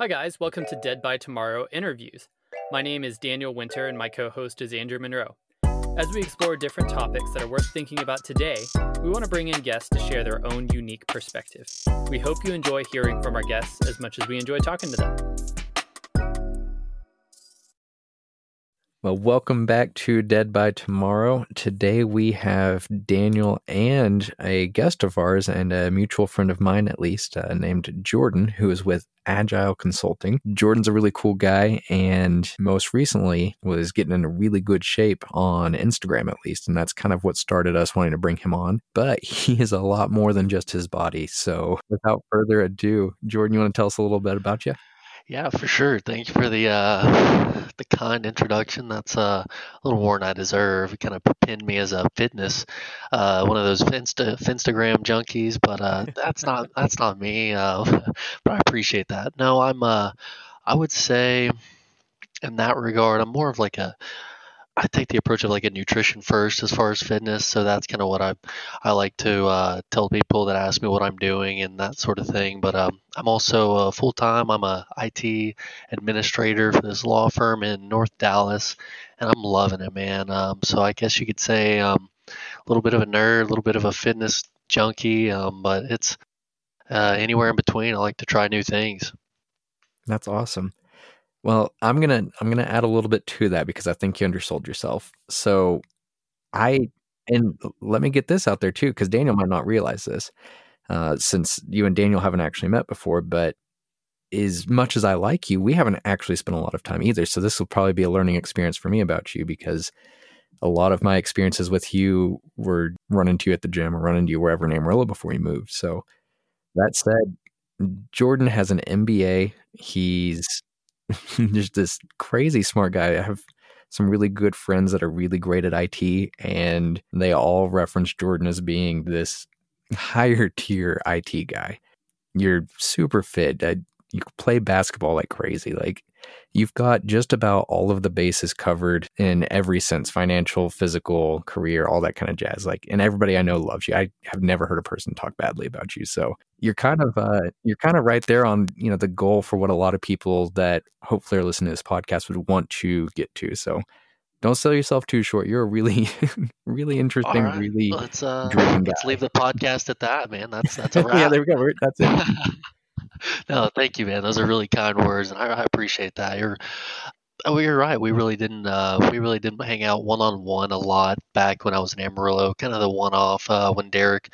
Hi, guys. Welcome to Dead by Tomorrow interviews. My name is Daniel Winter, and my co host is Andrew Monroe. As we explore different topics that are worth thinking about today, we want to bring in guests to share their own unique perspective. We hope you enjoy hearing from our guests as much as we enjoy talking to them. Well, welcome back to Dead by Tomorrow. Today we have Daniel and a guest of ours and a mutual friend of mine, at least, uh, named Jordan, who is with Agile Consulting. Jordan's a really cool guy and most recently was getting in a really good shape on Instagram, at least. And that's kind of what started us wanting to bring him on. But he is a lot more than just his body. So without further ado, Jordan, you want to tell us a little bit about you? Yeah, for sure. Thank you for the uh, the kind introduction. That's uh, a little more than I deserve. It kind of pinned me as a fitness, uh, one of those Finsta, Finstagram junkies, but uh, that's not that's not me. Uh, but I appreciate that. No, I'm. Uh, I would say, in that regard, I'm more of like a I take the approach of like a nutrition first as far as fitness. So that's kind of what I I like to uh, tell people that ask me what I'm doing and that sort of thing. But um, I'm also uh, full time. I'm a IT administrator for this law firm in North Dallas, and I'm loving it, man. Um, so I guess you could say um, a little bit of a nerd, a little bit of a fitness junkie, um, but it's uh, anywhere in between. I like to try new things. That's awesome. Well, I'm gonna I'm gonna add a little bit to that because I think you undersold yourself. So I and let me get this out there too, because Daniel might not realize this, uh, since you and Daniel haven't actually met before. But as much as I like you, we haven't actually spent a lot of time either. So this will probably be a learning experience for me about you because a lot of my experiences with you were running to you at the gym or running to you wherever in Amarillo before we moved. So that said, Jordan has an MBA. He's just this crazy smart guy. I have some really good friends that are really great at IT, and they all reference Jordan as being this higher tier IT guy. You're super fit. I, you play basketball like crazy. Like you've got just about all of the bases covered in every sense financial, physical, career, all that kind of jazz. Like, and everybody I know loves you. I have never heard a person talk badly about you. So you're kind of, uh, you're kind of right there on, you know, the goal for what a lot of people that hopefully are listening to this podcast would want to get to. So don't sell yourself too short. You're a really, really interesting, right. really let's, uh, let's leave the podcast at that, man. That's, that's a wrap. yeah, there we go. That's it. no, thank you, man. Those are really kind words, and I, I appreciate that. You're, oh, you're right. We really didn't, uh, we really didn't hang out one on one a lot back when I was in Amarillo. Kind of the one off uh, when Derek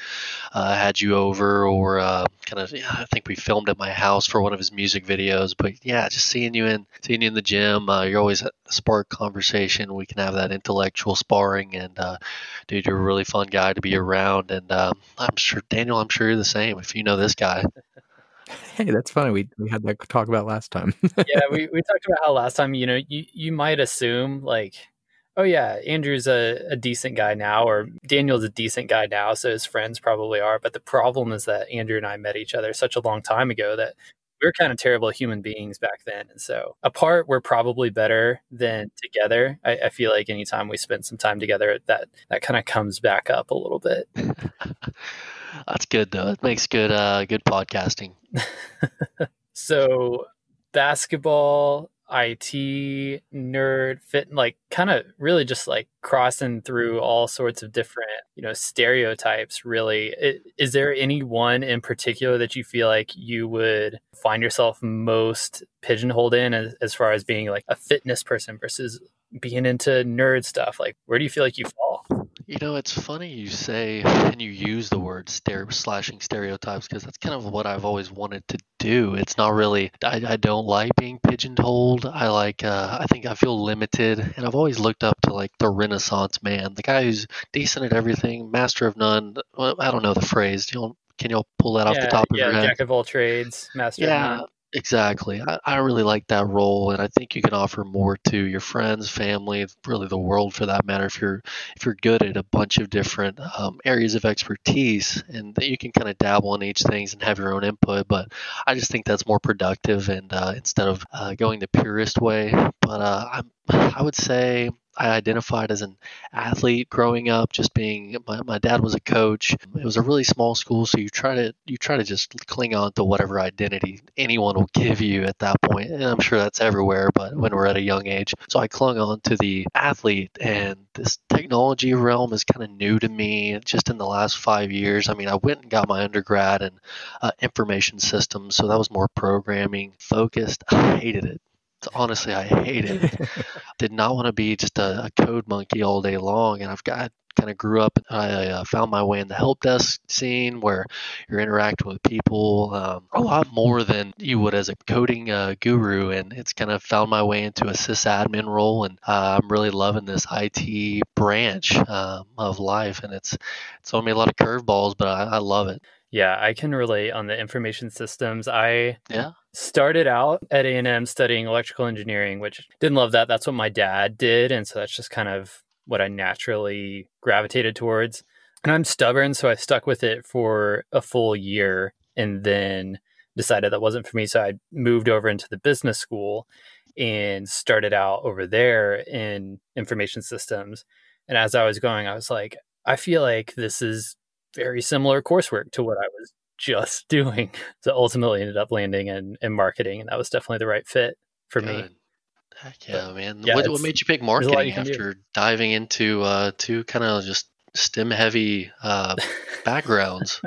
uh, had you over, or uh, kind of. Yeah, I think we filmed at my house for one of his music videos. But yeah, just seeing you in, seeing you in the gym, uh, you're always a spark conversation. We can have that intellectual sparring, and uh, dude, you're a really fun guy to be around. And um, I'm sure Daniel, I'm sure you're the same. If you know this guy. Hey, that's funny. We we had that talk about last time. yeah, we, we talked about how last time, you know, you, you might assume like, oh yeah, Andrew's a, a decent guy now, or Daniel's a decent guy now, so his friends probably are. But the problem is that Andrew and I met each other such a long time ago that we were kind of terrible human beings back then. And so apart, we're probably better than together. I, I feel like anytime we spend some time together, that that kind of comes back up a little bit. That's good though. It makes good uh good podcasting. so basketball, IT, nerd, fit like kind of really just like crossing through all sorts of different, you know, stereotypes really. Is there any one in particular that you feel like you would find yourself most pigeonholed in as, as far as being like a fitness person versus being into nerd stuff? Like where do you feel like you fall? You know, it's funny you say and you use the word stere- slashing stereotypes because that's kind of what I've always wanted to do. It's not really, I, I don't like being pigeonholed. I like, uh, I think I feel limited. And I've always looked up to like the Renaissance man, the guy who's decent at everything, master of none. Well, I don't know the phrase. You know, can you pull that yeah, off the top of yeah, your head? Jack of all trades, master yeah, of none. Exactly. I, I really like that role, and I think you can offer more to your friends, family, really the world for that matter. If you're if you're good at a bunch of different um, areas of expertise, and that you can kind of dabble in each things and have your own input. But I just think that's more productive, and uh, instead of uh, going the purist way. But uh, I'm I would say I identified as an athlete growing up, just being my, my dad was a coach. It was a really small school, so you try to you try to just cling on to whatever identity anyone will give you at that point. And I'm sure that's everywhere, but when we're at a young age. So I clung on to the athlete and this technology realm is kind of new to me just in the last five years. I mean, I went and got my undergrad in uh, information systems, so that was more programming focused. I hated it honestly, I hate it. Did not want to be just a, a, code monkey all day long. And I've got kind of grew up. I uh, found my way in the help desk scene where you're interacting with people um, a lot more than you would as a coding uh, guru. And it's kind of found my way into a sysadmin role. And uh, I'm really loving this IT branch um, of life. And it's it's thrown me a lot of curveballs, but I, I love it. Yeah, I can relate on the information systems. I yeah started out at A&M studying electrical engineering, which didn't love that. That's what my dad did, and so that's just kind of what I naturally gravitated towards. And I'm stubborn, so I stuck with it for a full year and then decided that wasn't for me. So I moved over into the business school and started out over there in information systems. And as I was going, I was like, I feel like this is very similar coursework to what I was just doing. So ultimately ended up landing in, in marketing, and that was definitely the right fit for Good. me. Heck yeah, but, man. Yeah, what, what made you pick marketing you after do. diving into uh, two kind of just STEM heavy uh, backgrounds?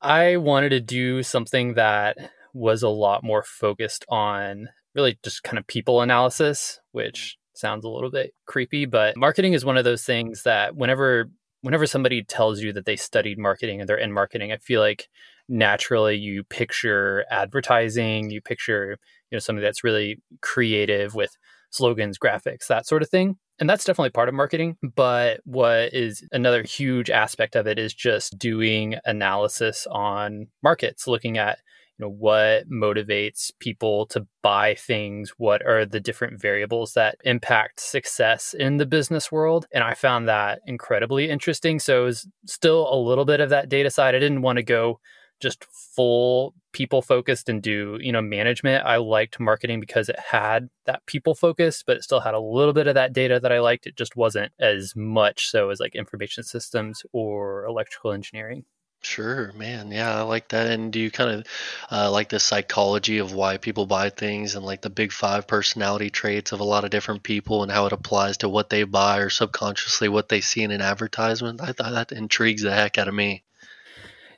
I wanted to do something that was a lot more focused on really just kind of people analysis, which sounds a little bit creepy, but marketing is one of those things that whenever whenever somebody tells you that they studied marketing and they're in marketing, I feel like naturally you picture advertising, you picture, you know, something that's really creative with slogans, graphics, that sort of thing. And that's definitely part of marketing. But what is another huge aspect of it is just doing analysis on markets, looking at you know what motivates people to buy things what are the different variables that impact success in the business world and i found that incredibly interesting. So it was still a little bit of that data side. I didn't want to go just full people focused and do you know management. I liked marketing because it had that people focus but it still had a little bit of that data that i liked. It just wasn't as much so as like information systems or electrical engineering Sure, man. Yeah, I like that. And do you kind of uh, like the psychology of why people buy things and like the big five personality traits of a lot of different people and how it applies to what they buy or subconsciously what they see in an advertisement? I thought that intrigues the heck out of me.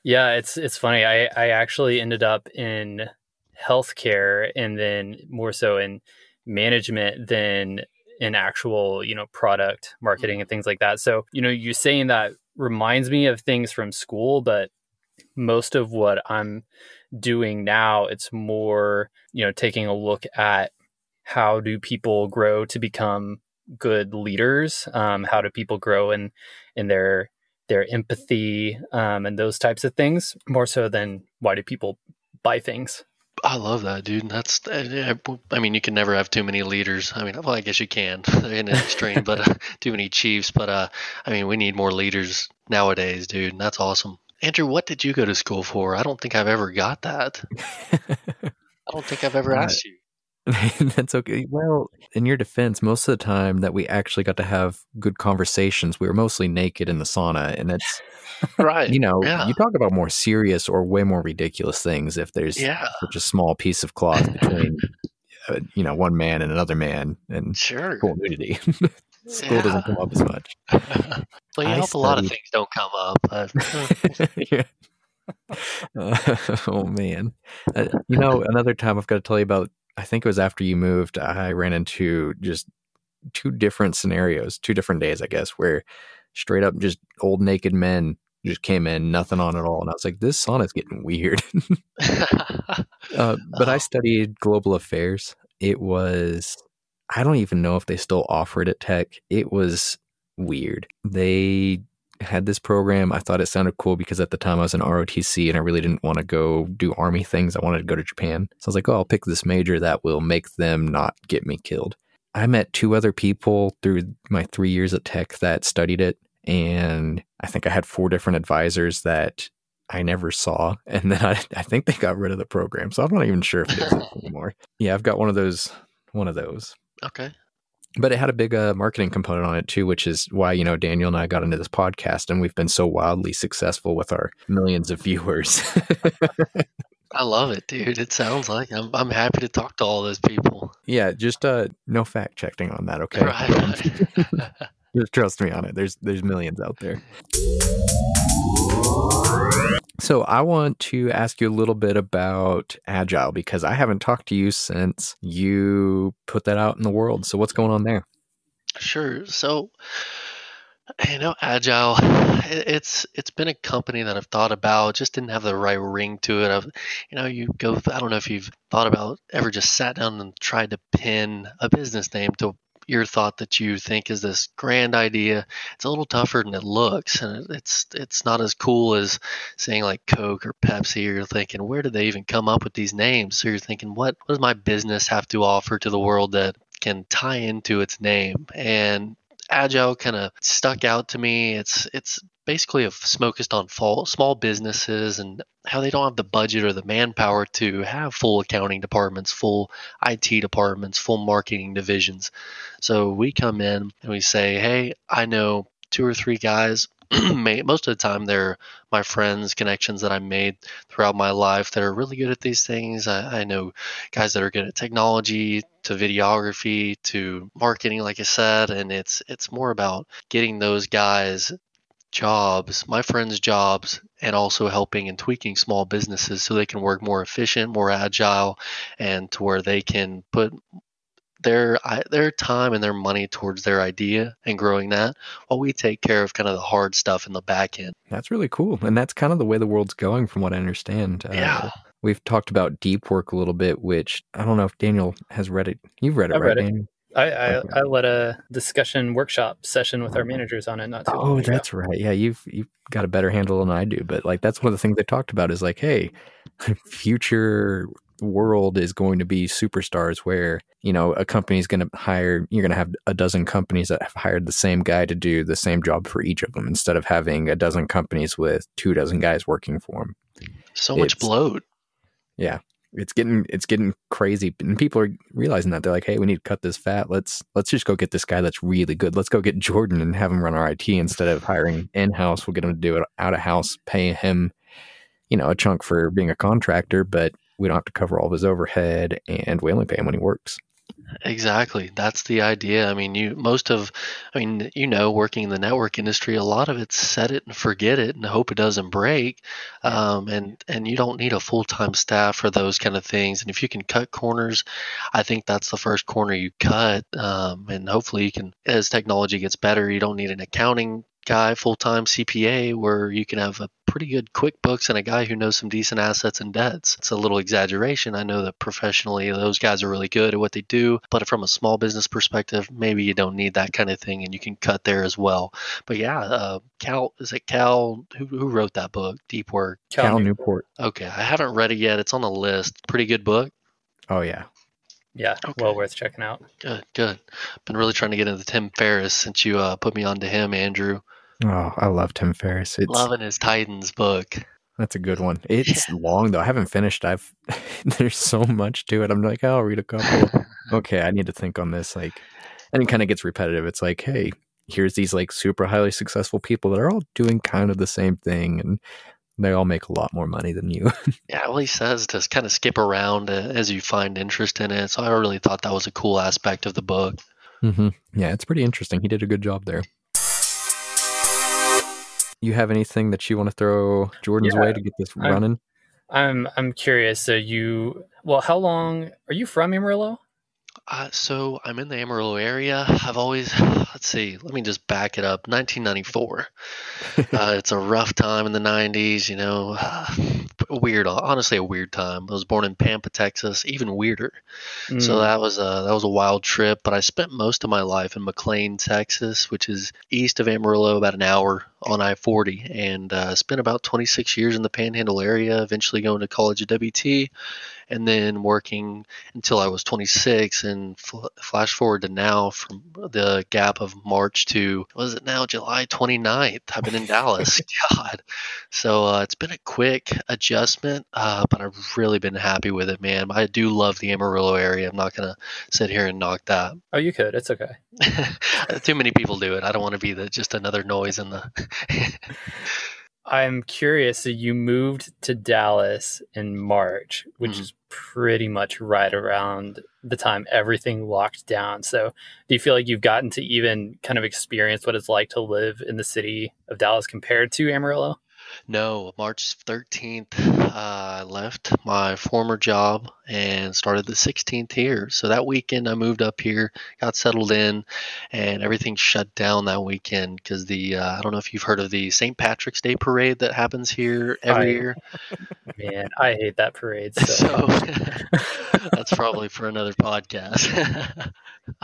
Yeah, it's it's funny. I I actually ended up in healthcare and then more so in management than in actual you know product marketing and things like that. So you know, you saying that reminds me of things from school, but most of what I'm doing now, it's more, you know, taking a look at how do people grow to become good leaders? Um, how do people grow in in their their empathy um, and those types of things more so than why do people buy things? I love that, dude. That's, I mean, you can never have too many leaders. I mean, well, I guess you can in an extreme, but uh, too many chiefs. But uh, I mean, we need more leaders nowadays, dude. That's awesome. Andrew, what did you go to school for? I don't think I've ever got that. I don't think I've ever asked you. That's okay. Well, in your defense, most of the time that we actually got to have good conversations, we were mostly naked in the sauna, and it's right. You know, yeah. you talk about more serious or way more ridiculous things if there's yeah. such a small piece of cloth between, uh, you know, one man and another man, and sure, full nudity. School yeah. doesn't come up as much. well, you I hope studied... a lot of things don't come up. But... yeah. Uh, oh man, uh, you know, another time I've got to tell you about. I think it was after you moved. I ran into just two different scenarios, two different days, I guess, where straight up just old naked men just came in, nothing on at all. And I was like, this sauna's getting weird. uh, but I studied global affairs. It was, I don't even know if they still offer it at Tech. It was weird. They had this program. I thought it sounded cool because at the time I was in ROTC and I really didn't want to go do army things. I wanted to go to Japan. So I was like, oh, I'll pick this major that will make them not get me killed. I met two other people through my three years at Tech that studied it. And I think I had four different advisors that I never saw. And then I, I think they got rid of the program. So I'm not even sure if it exists anymore. Yeah, I've got one of those one of those. Okay. But it had a big uh, marketing component on it too, which is why you know Daniel and I got into this podcast, and we've been so wildly successful with our millions of viewers. I love it, dude. It sounds like I'm I'm happy to talk to all those people. yeah, just uh, no fact checking on that, okay? Right. Just trust me on it. There's there's millions out there. So I want to ask you a little bit about Agile because I haven't talked to you since you put that out in the world. So what's going on there? Sure. So, you know, Agile, it's it's been a company that I've thought about. Just didn't have the right ring to it. I've, you know, you go. I don't know if you've thought about ever just sat down and tried to pin a business name to your thought that you think is this grand idea. It's a little tougher than it looks, and it's it's not as cool as saying like Coke or Pepsi. Or You're thinking, where did they even come up with these names? So you're thinking, what what does my business have to offer to the world that can tie into its name? And agile kind of stuck out to me. It's it's basically a focused on fall, small businesses and how they don't have the budget or the manpower to have full accounting departments, full IT departments, full marketing divisions. So we come in and we say, "Hey, I know two or three guys. Most of the time, they're my friends, connections that I made throughout my life that are really good at these things. I, I know guys that are good at technology, to videography, to marketing, like I said, and it's it's more about getting those guys jobs, my friends' jobs, and also helping and tweaking small businesses so they can work more efficient, more agile, and to where they can put their their time and their money towards their idea and growing that, while we take care of kind of the hard stuff in the back end. That's really cool. And that's kind of the way the world's going, from what I understand. Uh, Yeah. We've talked about deep work a little bit, which I don't know if Daniel has read it. You've read it, I've right, read it. Daniel? I, I, Okay. I led a discussion workshop session with our managers on it not too long ago. Oh, that's right. Yeah, you've you've got a better handle than I do. But like that's one of the things they talked about is like, hey, future world is going to be superstars where, you know, a company's gonna hire you're gonna have a dozen companies that have hired the same guy to do the same job for each of them instead of having a dozen companies with two dozen guys working for them. So much bloat yeah It's getting it's getting crazy and people are realizing that they're like, hey, we need to cut this fat. Let's let's just go get this guy that's really good. Let's go get Jordan and have him run our IT instead of hiring in house. We'll get him to do it out of house, pay him, you know, a chunk for being a contractor, but we don't have to cover all of his overhead and we only pay him when he works. Exactly. That's the idea. I mean, you most of I mean, you know, working in the network industry, a lot of it's set it and forget it and hope it doesn't break. Um, and and you don't need a full-time staff for those kind of things. And if you can cut corners, I think that's the first corner you cut. Um, and hopefully you can as technology gets better, you don't need an accounting guy full-time CPA where you can have a pretty good QuickBooks and a guy who knows some decent assets and debts. It's a little exaggeration. I know that professionally those guys are really good at what they do, but from a small business perspective, maybe you don't need that kind of thing and you can cut there as well. But yeah, uh, Cal, is it Cal? Who, who wrote that book, Deep Work? Cal Cal Newport. Newport. Okay, I haven't read it yet. It's on the list. Pretty good book. Oh yeah. Yeah, Okay. well worth checking out. Good, good. Been really trying to get into Tim Ferriss since you uh, put me onto him, Andrew. Oh, I love Tim Ferriss. It's Loving his Titans book. that's a good one. It's long though. I haven't finished. I've there's so much to it. I'm like, oh, I'll read a couple. okay, I need to think on this. Like, and it kind of gets repetitive. It's like, hey, here's these like super highly successful people that are all doing kind of the same thing, and they all make a lot more money than you. Yeah, well, he says to kind of skip around uh, as you find interest in it. So I really thought that was a cool aspect of the book. mm-hmm. Yeah, it's pretty interesting. He did a good job there. You have anything that you want to throw Jordan's Yeah, way to get this I'm- running? I'm I'm curious. So you well, how long are you from Amarillo? Uh, so I'm in the Amarillo area. I've always, let's see, let me just back it up. 1994. uh, it's a rough time in the 90s, you know, weird, honestly, a weird time. I was born in Pampa, Texas, even weirder. So Mm, that was a that was a wild trip. But I spent most of my life in McLean, Texas, which is east of Amarillo, about an hour on I-40, and uh, spent about 26 years in the Panhandle area. Eventually going to college at WT, and then working until I was 26. And fl- flash forward to now, from the gap of March to was it now July 29th? I've been in Dallas. God, so uh, it's been a quick adjustment, uh, but I've really been happy with it, man. I do love the Amarillo area. I'm not gonna sit here and knock that. Oh, you could. It's okay. Too many people do it. I don't want to be the just another noise in the. I'm curious. So you moved to Dallas in March, which Mhm. is pretty much right around the time everything locked down. So do you feel like you've gotten to even kind of experience what it's like to live in the city of Dallas compared to Amarillo? No, March 13th, uh, I left my former job and started the 16th here. So that weekend, I moved up here, got settled in, and everything shut down that weekend because the uh, I don't know if you've heard of the St. Patrick's Day parade that happens here every I- year. Man, I hate that parade. So So, that's probably for another podcast.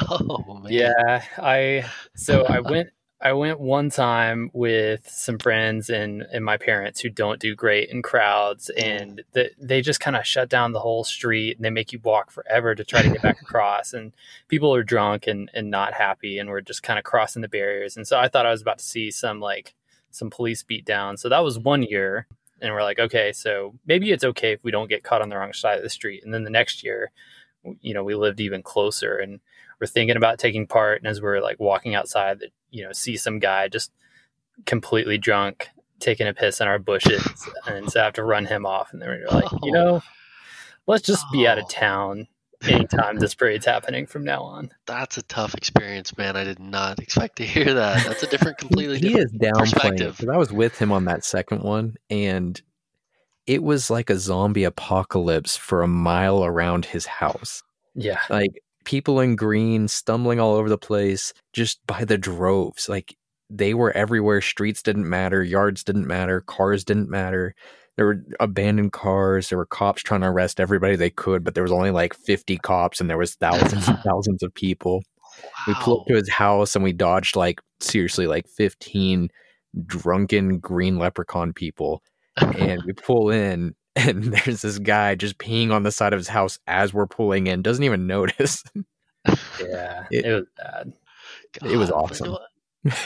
oh man, yeah, I so I went I went one time with some friends and and my parents who don't do great in crowds and the, they just kind of shut down the whole street and they make you walk forever to try to get back across and people are drunk and and not happy and we're just kind of crossing the barriers and so I thought I was about to see some like some police beat down so that was one year and we're like okay so maybe it's okay if we don't get caught on the wrong side of the street and then the next year you know we lived even closer and we're thinking about taking part and as we're like walking outside that you know see some guy just completely drunk taking a piss in our bushes and so I have to run him off and then we're like you Oh. know let's just be out of Oh. town anytime this parade's happening from now on that's a tough experience, man. I did not expect to hear that. That's a different, completely he different is downplaying perspective. because I was with him on that second one, and it was like a zombie apocalypse for a mile around his house. yeah Like people in green stumbling all over the place, just by the droves. Like they were everywhere. Streets didn't matter, yards didn't matter, cars didn't matter. There were abandoned cars. There were cops trying to arrest everybody they could, but there was only like fifty cops, and there was thousands and thousands of people. We pulled up to his house and we dodged like seriously like 15 drunken green leprechaun people. And we pull in and there's this guy just peeing on the side of his house as we're pulling in, doesn't even notice. yeah It- it, was bad it was God, awesome.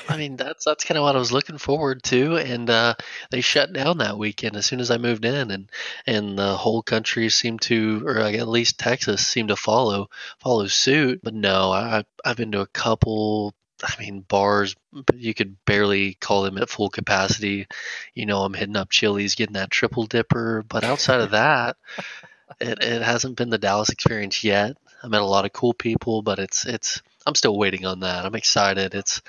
I mean, that's that's kind of what I was looking forward to, and uh, they shut down that weekend as soon as I moved in, and and the whole country seemed to, or like at least Texas seemed to follow follow suit. But no, I I've been to a couple. I mean, bars you could barely call them at full capacity. You know, I'm hitting up Chili's, getting that triple dipper, but outside of that, it, it hasn't been the Dallas experience yet. I met a lot of cool people, but it's it's I'm still waiting on that. I'm excited. It's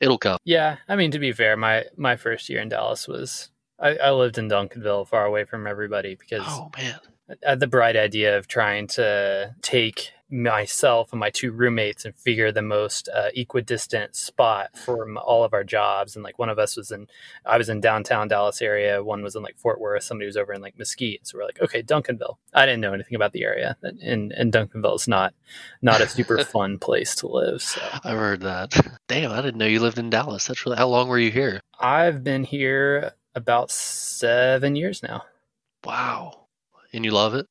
it'll come. yeah I mean to be fair my my first year in Dallas was I, I lived in Duncanville far away from everybody because Oh man. I had the bright idea of trying to take myself and my two roommates and figure the most uh, equidistant spot from all of our jobs. And like one of us was in, I was in downtown Dallas area. One was in like Fort Worth. Somebody was over in like Mesquite. So we're like, okay, Duncanville. I didn't know anything about the area, and and Duncanville is not not a super fun place to live. So I've heard that. Damn, I didn't know you lived in Dallas. That's really how long were you here? I've been here about seven years now. Wow. And you love it?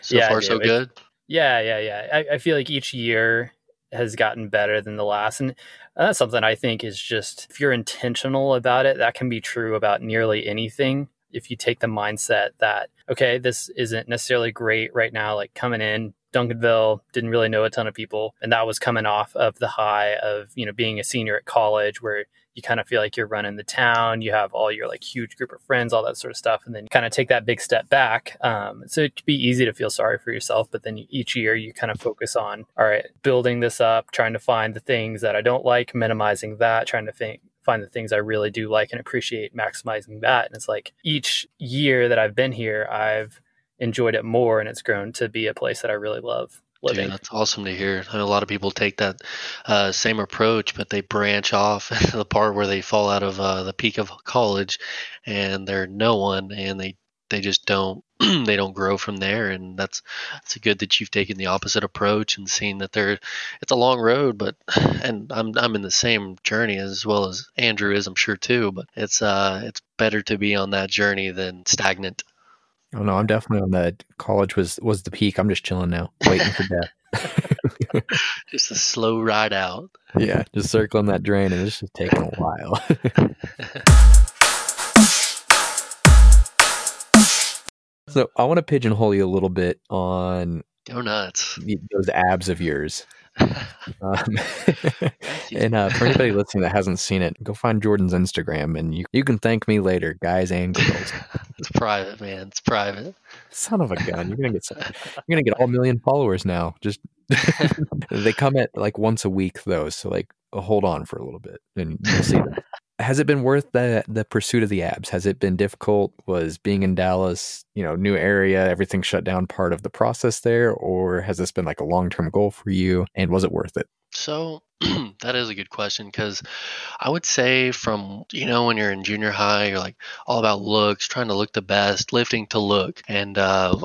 So Yeah, far so good? Yeah, yeah, yeah. I, I feel like each year has gotten better than the last. And that's something I think is just, if you're intentional about it, that can be true about nearly anything. If you take the mindset that, okay, this isn't necessarily great right now, like coming in, Duncanville didn't really know a ton of people. And that was coming off of the high of, you know, being a senior at college where you kind of feel like you're running the town, you have all your like huge group of friends, all that sort of stuff, and then kind of take that big step back. Um, so it could be easy to feel sorry for yourself, but then each year you kind of focus on, all right, building this up, trying to find the things that I don't like, minimizing that, trying to think find the things I really do like and appreciate, maximizing that. And it's like each year that I've been here, I've enjoyed it more, and it's grown to be a place that I really love living. Dude, that's awesome to hear. I know a lot of people take that uh, same approach, but they branch off the part where they fall out of uh, the peak of college, and they're no one, and they they just don't they don't grow from there. And that's it's good that you've taken the opposite approach and seen that there it's a long road, but and I'm I'm in the same journey as well as Andrew is, I'm sure too. But it's uh it's better to be on that journey than stagnant. Oh no, I'm definitely on the college was was the peak. I'm just chilling now, waiting for death. just a slow ride out. yeah, just circling that drain, and it's just taking a while. so I want to pigeonhole you a little bit on donuts, those abs of yours. Um, and uh, for anybody listening that hasn't seen it, go find Jordan's Instagram, and you you can thank me later, guys and girls. It's private, man. It's private. Son of a gun! You're gonna get some, you're gonna get all million followers now. Just they come at like once a week though, so like hold on for a little bit, and you'll see that. Has it been worth the the pursuit of the abs? Has it been difficult? Was being in Dallas, you know, new area, everything shut down, part of the process there, or has this been like a long term goal for you? And was it worth it? So that is a good question because I would say from you know when you're in junior high, you're like all about looks, trying to look the best, lifting to look, and uh,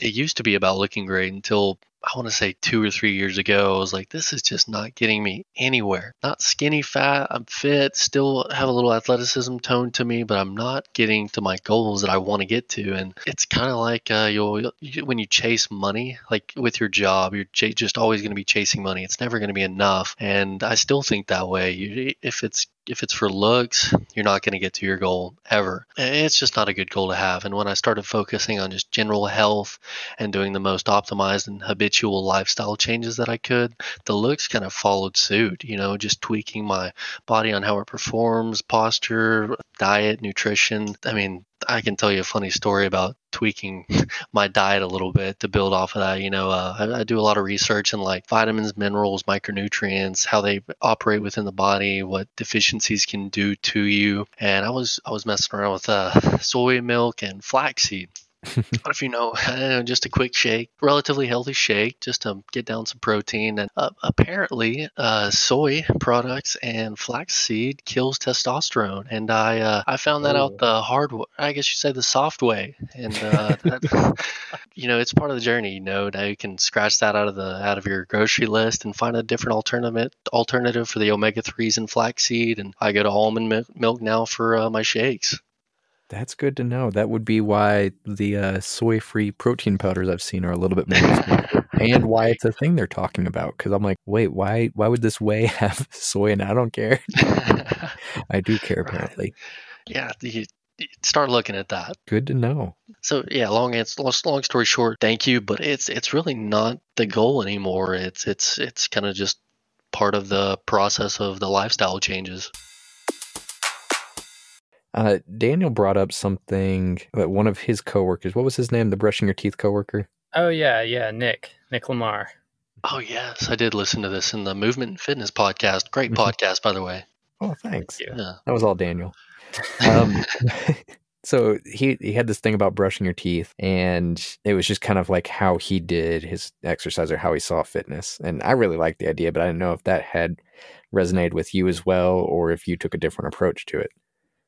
it used to be about looking great until I want to say two or three years ago, I was like, this is just not getting me anywhere. Not skinny fat, I'm fit, still have a little athleticism tone to me, but I'm not getting to my goals that I want to get to. And it's kind of like uh, you'll, you, when you chase money, like with your job, you're ch- just always going to be chasing money. It's never going to be enough. And I still think that way. You, if it's if it's for looks, you're not going to get to your goal ever. It's just not a good goal to have. And when I started focusing on just general health and doing the most optimized and habitual lifestyle changes that I could, the looks kind of followed suit, you know, just tweaking my body on how it performs, posture, diet, nutrition. I mean, I can tell you a funny story about tweaking my diet a little bit to build off of that. You know, uh, I, I, do a lot of research in like vitamins, minerals, micronutrients, how they operate within the body, what deficiencies can do to you. And I was I was messing around with uh, soy milk and flaxseed. What if you know, just a quick shake, relatively healthy shake, just to get down some protein. And uh, apparently, uh, soy products and flaxseed kills testosterone. And I uh, I found that out the hard, way. I guess you say the soft way. And uh, that, you know, it's part of the journey. You know, now you can scratch that out of the out of your grocery list and find a different alternative alternative for the omega threes and flaxseed. And I go to almond milk now for uh, my shakes. That's good to know. That would be why the uh, soy-free protein powders I've seen are a little bit more and why it's a thing they're talking about. Because I'm like, wait, why? Why would this whey have soy? And I don't care. I do care apparently. Yeah, you start looking at that. Good to know. So yeah, long answer, long story short, thank you, but it's it's really not the goal anymore. It's it's it's kind of just part of the process of the lifestyle changes. Uh, Daniel brought up something that one of his coworkers, what was his name? The brushing your teeth coworker? Oh, yeah, yeah, Nick, Nick Lamar. Oh, yes. I did listen to this in the Movement and Fitness podcast. Great mm-hmm. podcast, by the way. Oh, thanks. Thank yeah. That was all Daniel. Um, so he, he had this thing about brushing your teeth, and it was just kind of like how he did his exercise or how he saw fitness. And I really liked the idea, but I didn't know if that had resonated with you as well or if you took a different approach to it.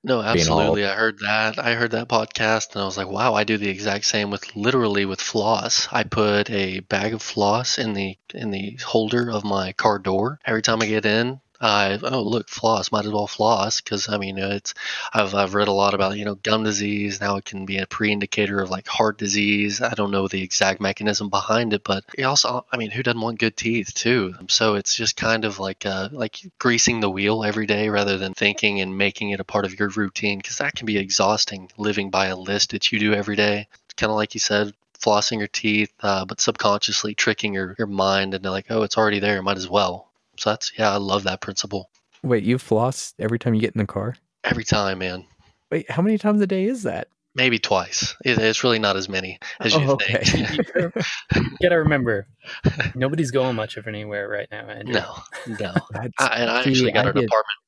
No, absolutely. I heard that. I heard that podcast and I was like, wow, I do the exact same with literally with floss. I put a bag of floss in the in the holder of my car door every time I get in. I oh look floss might as well floss because I mean it's I've I've read a lot about you know gum disease now it can be a pre-indicator of like heart disease. I don't know the exact mechanism behind it but it also I mean who doesn't want good teeth too? So it's just kind of like uh, like greasing the wheel every day rather than thinking and making it a part of your routine because that can be exhausting living by a list that you do every day. Kind of like you said flossing your teeth, uh, but subconsciously tricking your, your mind into like, oh, it's already there, might as well. So that's yeah, I love that principle. Wait, you floss every time you get in the car? Every time, man. Wait, how many times a day is that? Maybe twice. it's really not as many as you oh, okay. think. you gotta remember, nobody's going much of anywhere right now, Andrew. No, no. I, and I actually got I an get, apartment.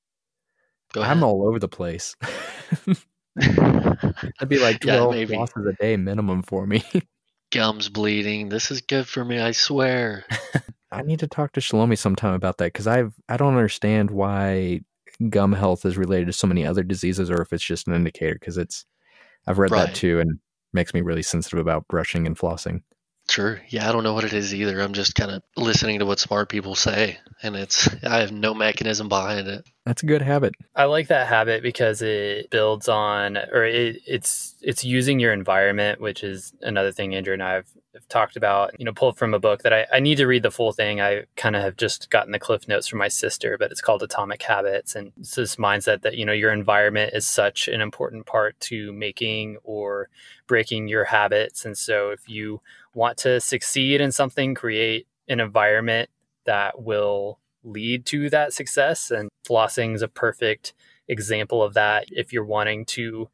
Go ahead. I'm all over the place. That'd be like 12 yeah, flosses a day minimum for me. Gums bleeding. This is good for me, I swear. I need to talk to Shalomi sometime about that because I've I don't understand why gum health is related to so many other diseases or if it's just an indicator because it's I've read right. that too and makes me really sensitive about brushing and flossing. Sure. Yeah, I don't know what it is either. I'm just kind of listening to what smart people say and it's I have no mechanism behind it. That's a good habit. I like that habit because it builds on, or it, it's it's using your environment, which is another thing Andrew and I have, have talked about. You know, pulled from a book that I, I need to read the full thing. I kind of have just gotten the cliff notes from my sister, but it's called Atomic Habits, and it's this mindset that you know your environment is such an important part to making or breaking your habits, and so if you want to succeed in something, create an environment that will lead to that success. And flossing is a perfect example of that. If you're wanting to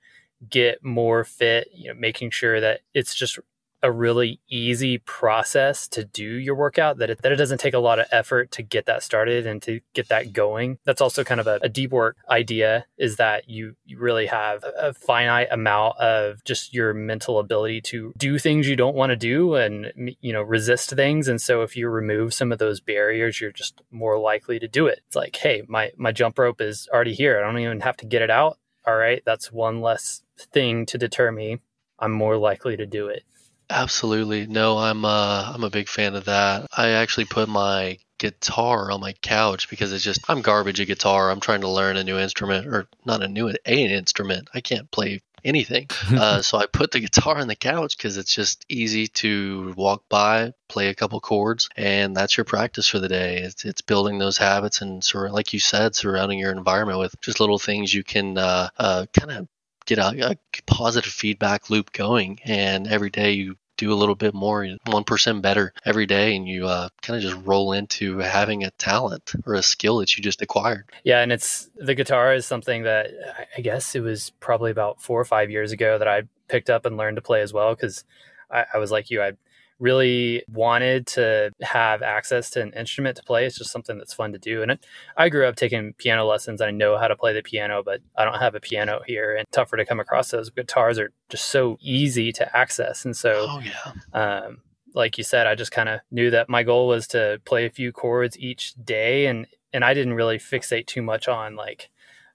get more fit, you know, making sure that it's just a really easy process to do your workout that it, that it doesn't take a lot of effort to get that started and to get that going. That's also kind of a, a deep work idea is that you, you really have a, a finite amount of just your mental ability to do things you don't want to do and you know resist things. And so if you remove some of those barriers you're just more likely to do it. It's like hey my my jump rope is already here. I don't even have to get it out. All right that's one less thing to deter me. I'm more likely to do it Absolutely. No, I'm uh I'm a big fan of that. I actually put my guitar on my couch because it's just I'm garbage at guitar. I'm trying to learn a new instrument or not a new a instrument. I can't play anything. uh, so I put the guitar on the couch because it's just easy to walk by, play a couple chords, and that's your practice for the day. It's, it's building those habits and, sur- like you said, surrounding your environment with just little things you can uh, uh, kind of get a, a, positive feedback loop going. And every day you do a little bit more, 1% better every day, and you uh, kind of just roll into having a talent or a skill that you just acquired. Yeah, and it's the guitar is something that I guess it was probably about four or five years ago that I picked up and learned to play as well because I, I was like you, I really wanted to have access to an instrument to play. It's just something that's fun to do. And it, I grew up taking piano lessons. I know how to play the piano, but I don't have a piano here and tougher to come across. Those guitars are just so easy to access. And so, oh, yeah. um, like you said, I just kind of knew that my goal was to play a few chords each day. And, and I didn't really fixate too much on like,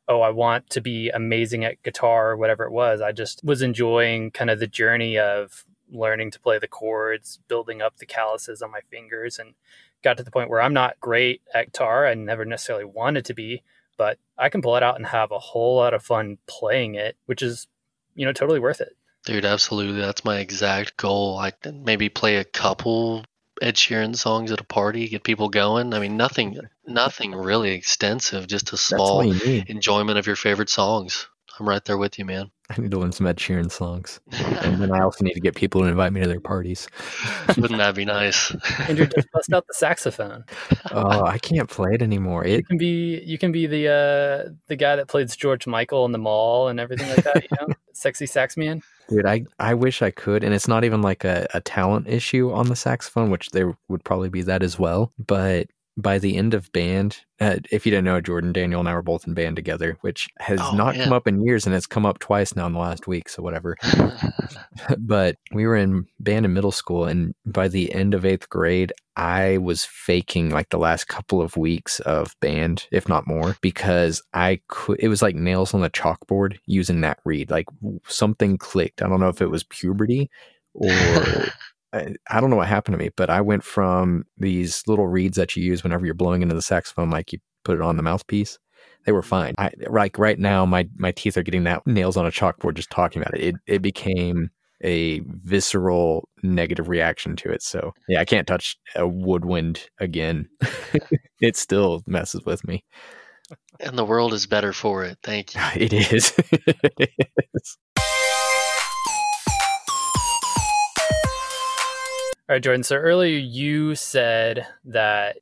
oh, I want to be amazing at guitar or whatever it was. I just was enjoying kind of the journey of learning to play the chords, building up the calluses on my fingers, and got to the point where I'm not great at guitar. I never necessarily wanted to be, but I can pull it out and have a whole lot of fun playing it, which is, you know, totally worth it. Dude, absolutely. That's my exact goal. I maybe play a couple Ed Sheeran songs at a party, get people going. I mean, nothing, nothing really extensive. Just a small enjoyment of your favorite songs. I'm right there with you, man. I need to learn some Ed Sheeran songs, and then I also need to get people to invite me to their parties. Wouldn't that be nice? Andrew, just bust out the saxophone. Oh, I can't play it anymore. It you can be you can be the uh, the guy that plays George Michael in the mall and everything like that. You know, sexy sax man. Dude, I, I wish I could, and it's not even like a, a talent issue on the saxophone, which there would probably be that as well. But by the end of band, uh, if you didn't know, Jordan, Daniel, and I were both in band together, which has oh, not come up in years, and it's come up twice now in the last week, so whatever. but we were in band in middle school, and by the end of eighth grade, I was faking like the last couple of weeks of band, if not more, because I could. It was like nails on the chalkboard using that reed. Like something clicked. I don't know if it was puberty or I, I don't know what happened to me, but I went from these little reeds that you use whenever you're blowing into the saxophone, like you put it on the mouthpiece. They were fine. I, like right now, my my teeth are getting that nails on a chalkboard just talking about it. It it became a visceral negative reaction to it. So yeah, I can't touch a woodwind again. it still messes with me. And the world is better for it. Thank you. It is. it is. All right, Jordan. So earlier you said that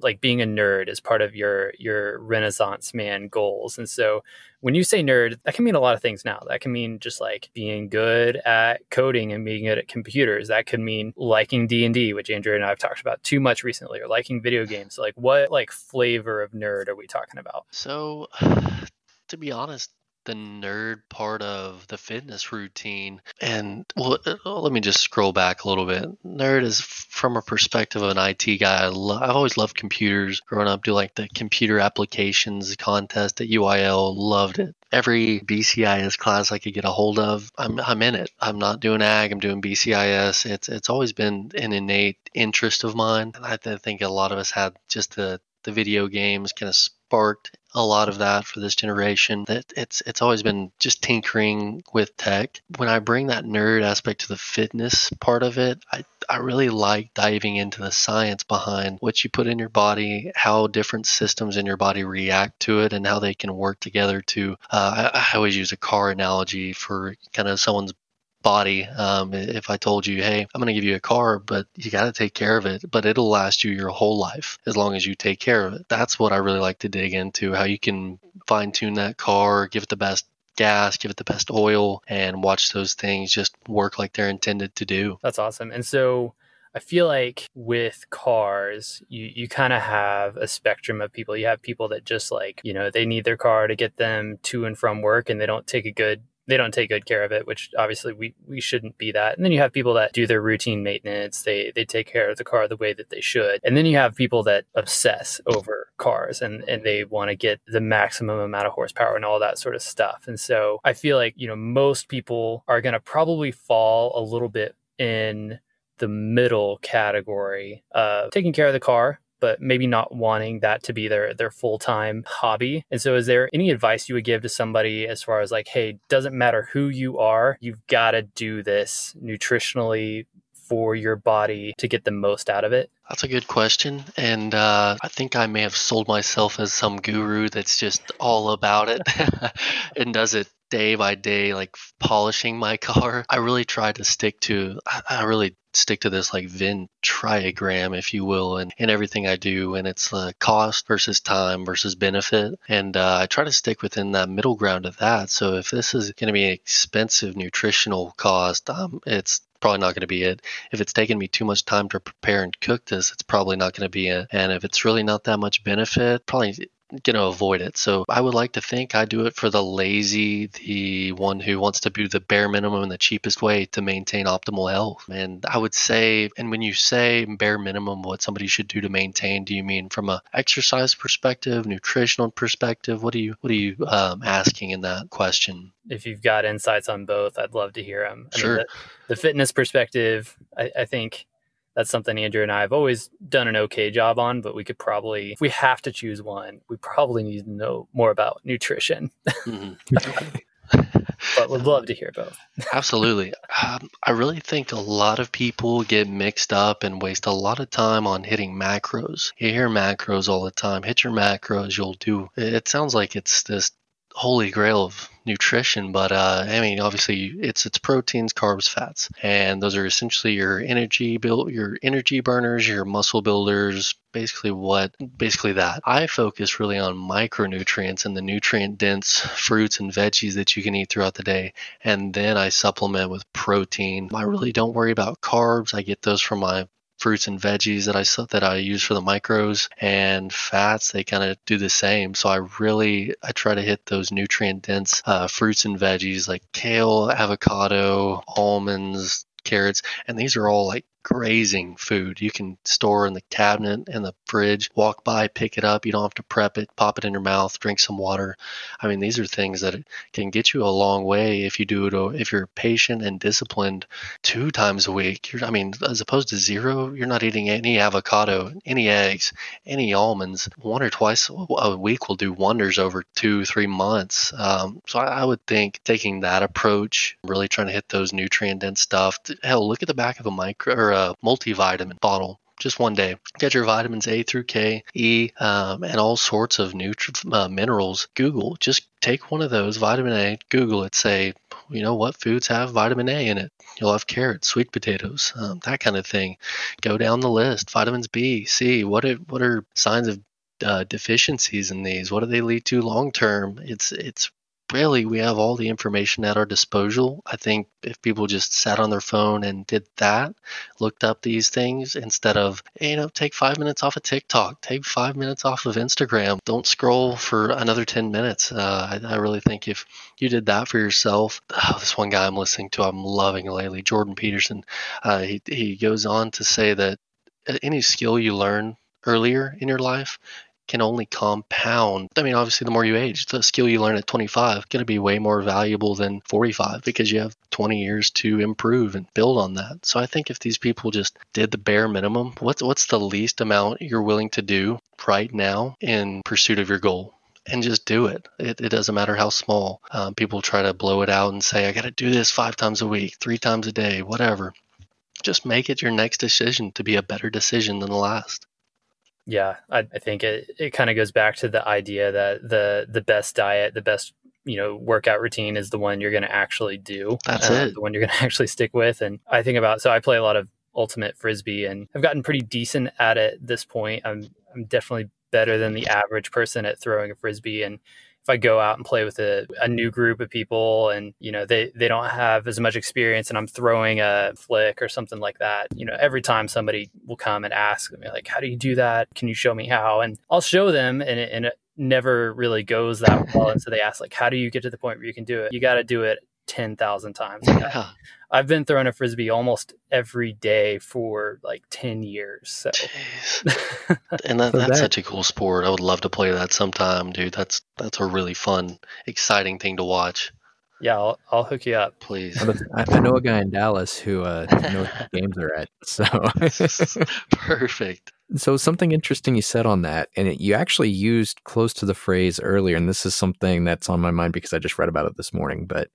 like being a nerd is part of your your Renaissance man goals, and so when you say nerd, that can mean a lot of things now. That can mean just like being good at coding and being good at computers. That could mean liking D and D, which Andrew and I have talked about too much recently, or liking video games. So like, what like flavor of nerd are we talking about? So, to be honest, the nerd part of the fitness routine. And well, uh, let me just scroll back a little bit. Nerd is from a perspective of an IT guy. I I've always loved computers. Growing up, do like the computer applications contest at UIL. Loved it. Every BCIS class I could get a hold of, I'm I'm in it. I'm not doing ag. I'm doing BCIS. It's it's always been an innate interest of mine, and I think a lot of us had just the the video games kind of sparked a lot of that for this generation. That it's it's always been just tinkering with tech. When I bring that nerd aspect to the fitness part of it, I I really like diving into the science behind what you put in your body, how different systems in your body react to it, and how they can work together to. Uh, I, I always use a car analogy for kind of someone's body. Um, if I told you, hey, I'm going to give you a car, but you got to take care of it, but it'll last you your whole life as long as you take care of it. That's what I really like to dig into how you can fine tune that car, give it the best gas, give it the best oil, and watch those things just work like they're intended to do. That's awesome. And so, I feel like with cars, you, you kind of have a spectrum of people. You have people that just like, you know, they need their car to get them to and from work and they don't take a good they don't take good care of it, which obviously we, we shouldn't be that. And then you have people that do their routine maintenance. They they take care of the car the way that they should. And then you have people that obsess over cars and, and they want to get the maximum amount of horsepower and all that sort of stuff. And so I feel like, you know, most people are gonna probably fall a little bit in the middle category of taking care of the car but maybe not wanting that to be their their full-time hobby. And so is there any advice you would give to somebody as far as like, hey, doesn't matter who you are, you've got to do this nutritionally for your body to get the most out of it? That's a good question. And uh, I think I may have sold myself as some guru that's just all about it and does it day by day, like polishing my car. I really try to stick to, I really stick to this like Venn triagram, if you will, and in everything I do. And it's uh, cost versus time versus benefit. And uh, I try to stick within that middle ground of that. So if this is going to be an expensive nutritional cost, um, it's probably not going to be it. If it's taking me too much time to prepare and cook this, it's probably not going to be it. And if it's really not that much benefit, probably going to avoid it. So I would like to think I do it for the lazy, the one who wants to do the bare minimum and the cheapest way to maintain optimal health. And I would say, and when you say bare minimum, what somebody should do to maintain, do you mean from a exercise perspective, nutritional perspective? What are you what are you um, asking in that question? If you've got insights on both, I'd love to hear them. I sure. Mean, the, the, fitness perspective, I, I think that's something Andrew and I have always done an okay job on, but we could probably, if we have to choose one, we probably need to know more about nutrition. Mm-hmm. but would love to hear both. Absolutely. Um, I really think a lot of people get mixed up and waste a lot of time on hitting macros. You hear macros all the time. Hit your macros, you'll do. It sounds like it's this holy grail of nutrition, but uh, I mean, obviously, it's it's proteins, carbs, fats, and those are essentially your energy build, your energy burners, your muscle builders. Basically, what basically that. I focus really on micronutrients and the nutrient dense fruits and veggies that you can eat throughout the day, and then I supplement with protein. I really don't worry about carbs. I get those from my fruits and veggies that I that I use for the micros and fats they kind of do the same. So I really I try to hit those nutrient dense uh, fruits and veggies like kale avocado almonds carrots and these are all like grazing food. You can store in the cabinet in the fridge, walk by, pick it up. You don't have to prep it, pop it in your mouth, drink some water. I mean, these are things that can get you a long way if you do it. If you're patient and disciplined, two times a week. You're, I mean, as opposed to zero, you're not eating any avocado, any eggs, any almonds. One or twice a week will do wonders over two, three months. Um, so I, I would think taking that approach, really trying to hit those nutrient dense stuff. Hell, look at the back of a micro or a multivitamin bottle just one day. Get your vitamins A through K, E, um, and all sorts of nutri- uh, minerals. Google, just take one of those, vitamin A, Google it, say, you know, what foods have vitamin A in it? You'll have carrots, sweet potatoes, um, that kind of thing. Go down the list. Vitamins B, C, what are, what are signs of uh, deficiencies in these? What do they lead to long term? It's it's really we have all the information at our disposal. I think if people just sat on their phone and did that, looked up these things instead of, you know, take five minutes off of TikTok, take five minutes off of Instagram, don't scroll for another 10 minutes. Uh, I, I, really think if you did that for yourself, oh, this one guy I'm listening to, I'm loving lately, Jordan Peterson, uh, he, he goes on to say that any skill you learn earlier in your life can only compound. I mean, obviously, the more you age, the skill you learn at 25 going to be way more valuable than 45 because you have 20 years to improve and build on that. So I think if these people just did the bare minimum, what's what's the least amount you're willing to do right now in pursuit of your goal? and just do it. It, it doesn't matter how small. Um, people try to blow it out and say, I got to do this five times a week, three times a day, whatever. Just make it your next decision to be a better decision than the last. Yeah, I, I think it, it kind of goes back to the idea that the the best diet, the best you know workout routine is the one you're going to actually do. That's uh, it. The one you're going to actually stick with. And I think about so I play a lot of ultimate frisbee and I've gotten pretty decent at it this point. I'm I'm definitely better than the average person at throwing a frisbee and if I go out and play with a, a new group of people and you know they they don't have as much experience and I'm throwing a flick or something like that you know every time somebody will come and ask me like how do you do that? Can you show me how? And I'll show them and it, and it never really goes that well. And so they ask like how do you get to the point where you can do it? You got to do it 10,000 times. Yeah. I've been throwing a frisbee almost every day for like 10 years. So, and that, that's such a cool sport. I would love to play that sometime, dude. That's, that's a really fun, exciting thing to watch. Yeah, I'll, I'll hook you up. Please. I, I know a guy in Dallas who uh, knows what games are at. So perfect. So something interesting you said on that, and it, you actually used close to the phrase earlier, and this is something that's on my mind because I just read about it this morning. But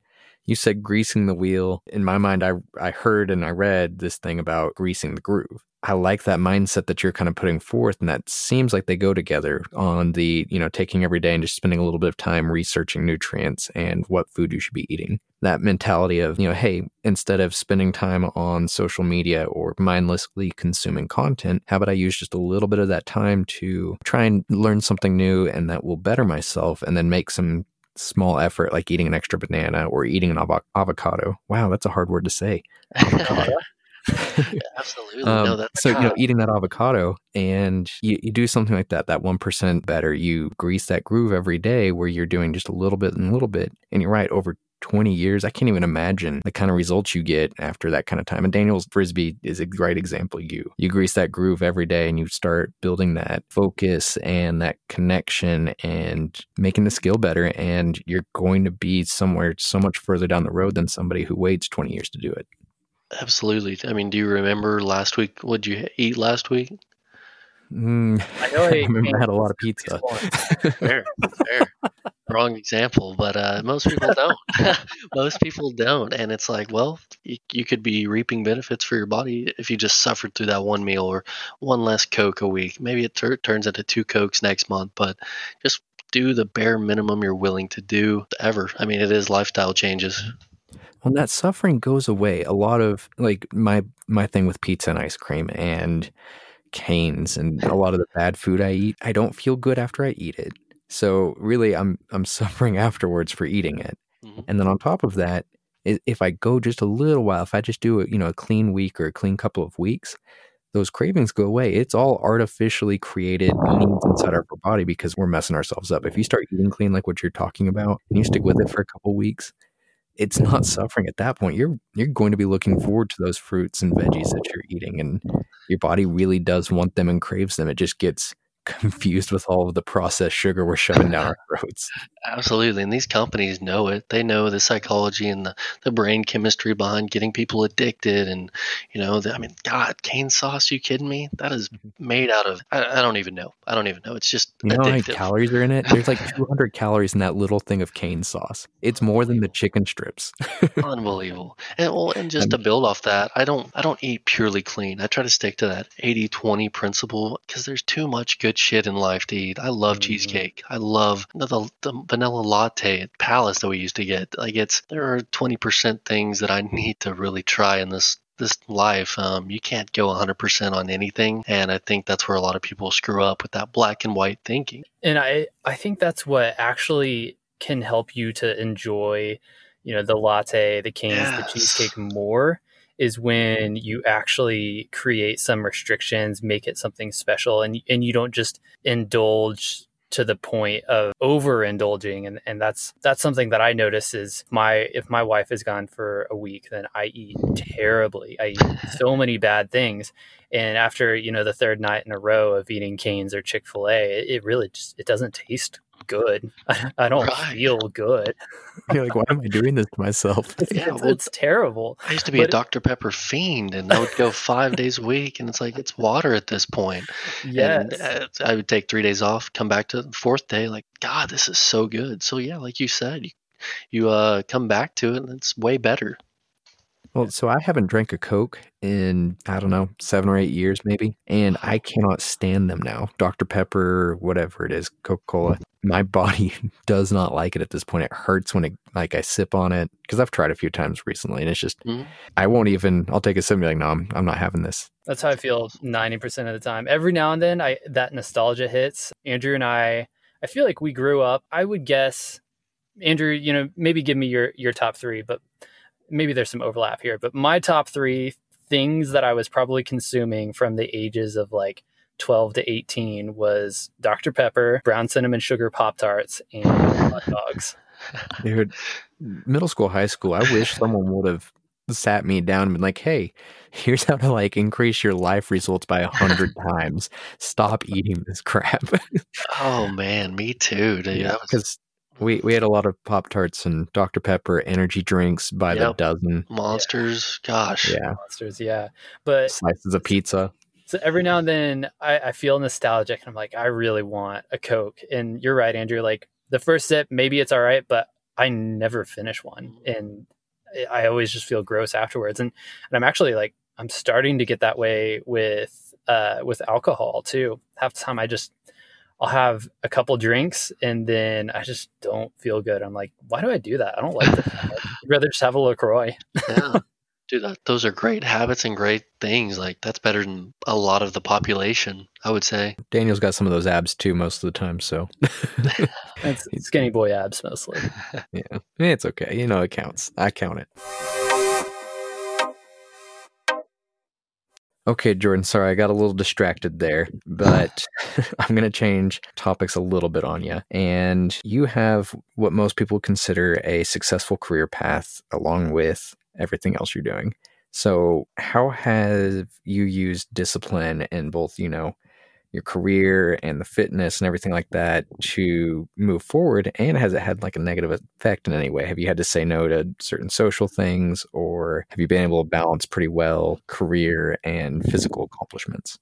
you said greasing the wheel. In my mind, I, I heard and I read this thing about greasing the groove. I like that mindset that you're kind of putting forth, and that seems like they go together on the, you know, taking every day and just spending a little bit of time researching nutrients and what food you should be eating. That mentality of, you know, hey, instead of spending time on social media or mindlessly consuming content, how about I use just a little bit of that time to try and learn something new and that will better myself and then make some small effort like eating an extra banana or eating an av- avocado. Wow, that's a hard word to say. Absolutely. Um, no, so you know, eating that avocado and you, you do something like that, that one percent better. You grease that groove every day where you're doing just a little bit and a little bit. And you're right, over 20 years, I can't even imagine the kind of results you get after that kind of time. And Daniel's Frisbee is a great example. You you grease that groove every day and you start building that focus and that connection and making the skill better. And you're going to be somewhere so much further down the road than somebody who waits 20 years to do it. Absolutely. I mean, do you remember last week? What did you eat last week? Mm, I know I, I remember I had a lot of pizza. fair, fair. Wrong example, but uh, most people don't. most people don't, and it's like, well, you, you, could be reaping benefits for your body if you just suffered through that one meal or one less Coke a week. Maybe it tur- turns into two Cokes next month, but just do the bare minimum you're willing to do ever. I mean, it is lifestyle changes. When that suffering goes away, a lot of like my my thing with pizza and ice cream and Cane's and a lot of the bad food I eat, I don't feel good after I eat it. So really, I'm I'm suffering afterwards for eating it. Mm-hmm. And then on top of that, if I go just a little while, if I just do a, you know a clean week or a clean couple of weeks, those cravings go away. It's all artificially created needs inside our body because we're messing ourselves up. If you start eating clean like what you're talking about and you stick with it for a couple weeks, it's not suffering at that point. You're you're going to be looking forward to those fruits and veggies that you're eating, and your body really does want them and craves them. It just gets confused with all of the processed sugar we're shoving down our throats. Absolutely. And these companies know it. They know the psychology and the, the brain chemistry behind getting people addicted. And, you know, the, I mean, God, Cane's sauce, you kidding me? That is mm-hmm. made out of, I, I don't even know. I don't even know. It's just you know how many calories are in it? There's like 200 calories in that little thing of Cane's sauce. It's more than the chicken strips. Unbelievable. And well, and just to build off that, I don't, I don't eat purely clean. I try to stick to that 80 20 principle because there's too much good shit in life to eat. I love mm-hmm. cheesecake. I love the, the, the vanilla latte at Palace that we used to get. Like it's there are twenty percent things that I need to really try in this this life. Um, you can't go 100% on anything, and I think that's where a lot of people screw up with that black and white thinking. And I I think that's what actually can help you to enjoy, you know, the latte, the Cane's, yes. the cheesecake more is when you actually create some restrictions, make it something special, and and you don't just indulge to the point of overindulging. And and that's that's something that I notice is my if my wife is gone for a week then I eat terribly. I eat so many bad things. And after you know the third night in a row of eating Cane's or Chick-fil-A it, it really just it doesn't taste good. I, I don't right. feel good. You're like, why am I doing this to myself? yeah, it's, well, it's, terrible. I used to be but a Dr. Pepper fiend, and I would go five days a week, and it's like it's water at this point. Yes, and, uh, I would take three days off, come back to the fourth day, like God, this is so good. So yeah, like you said, you, you uh, come back to it, and it's way better. Well, so I haven't drank a Coke in, I don't know, seven or eight years maybe. And I cannot stand them now. Dr. Pepper, whatever it is, Coca Cola. My body does not like it at this point. It hurts when it, like I sip on it because I've tried a few times recently and it's just, mm-hmm. I won't even, I'll take a sip and be like, no, I'm, I'm not having this. That's how I feel 90% of the time. Every now and then I, that nostalgia hits. Andrew and I, I feel like we grew up, I would guess, Andrew, you know, maybe give me your, your top three, but maybe there's some overlap here, but my top three things that I was probably consuming from the ages of like 12 to 18 was Dr. Pepper, brown cinnamon sugar Pop Tarts, and hot dogs. Dude, middle school, high school, I wish someone would have sat me down and been like, hey, here's how to like increase your life results by a hundred times. Stop eating this crap. oh man, me too. Dude. Yeah, because we we had a lot of Pop Tarts and Dr Pepper energy drinks by yep. the dozen. Monsters, gosh, yeah, monsters, yeah. But slices of pizza. So every now and then I, I feel nostalgic, and I'm like, I really want a Coke. And you're right, Andrew. Like the first sip, maybe it's all right, but I never finish one, mm-hmm. and I always just feel gross afterwards. And and I'm actually like, I'm starting to get that way with uh with alcohol too. Half the time I just I'll have a couple drinks and then I just don't feel good. I'm like, why do I do that? I don't like this. I'd rather just have a LaCroix. yeah. Dude, that, those are great habits and great things. Like, that's better than a lot of the population, I would say. Daniel's got some of those abs too, most of the time. So, it's skinny boy abs mostly. yeah. It's okay. You know, it counts. I count it. Okay, Jordan, sorry, I got a little distracted there, but I'm going to change topics a little bit on you. And you have what most people consider a successful career path along with everything else you're doing. So, how have you used discipline in both, you know, your career and the fitness and everything like that to move forward? And has it had like a negative effect in any way? Have you had to say no to certain social things or have you been able to balance pretty well career and physical accomplishments?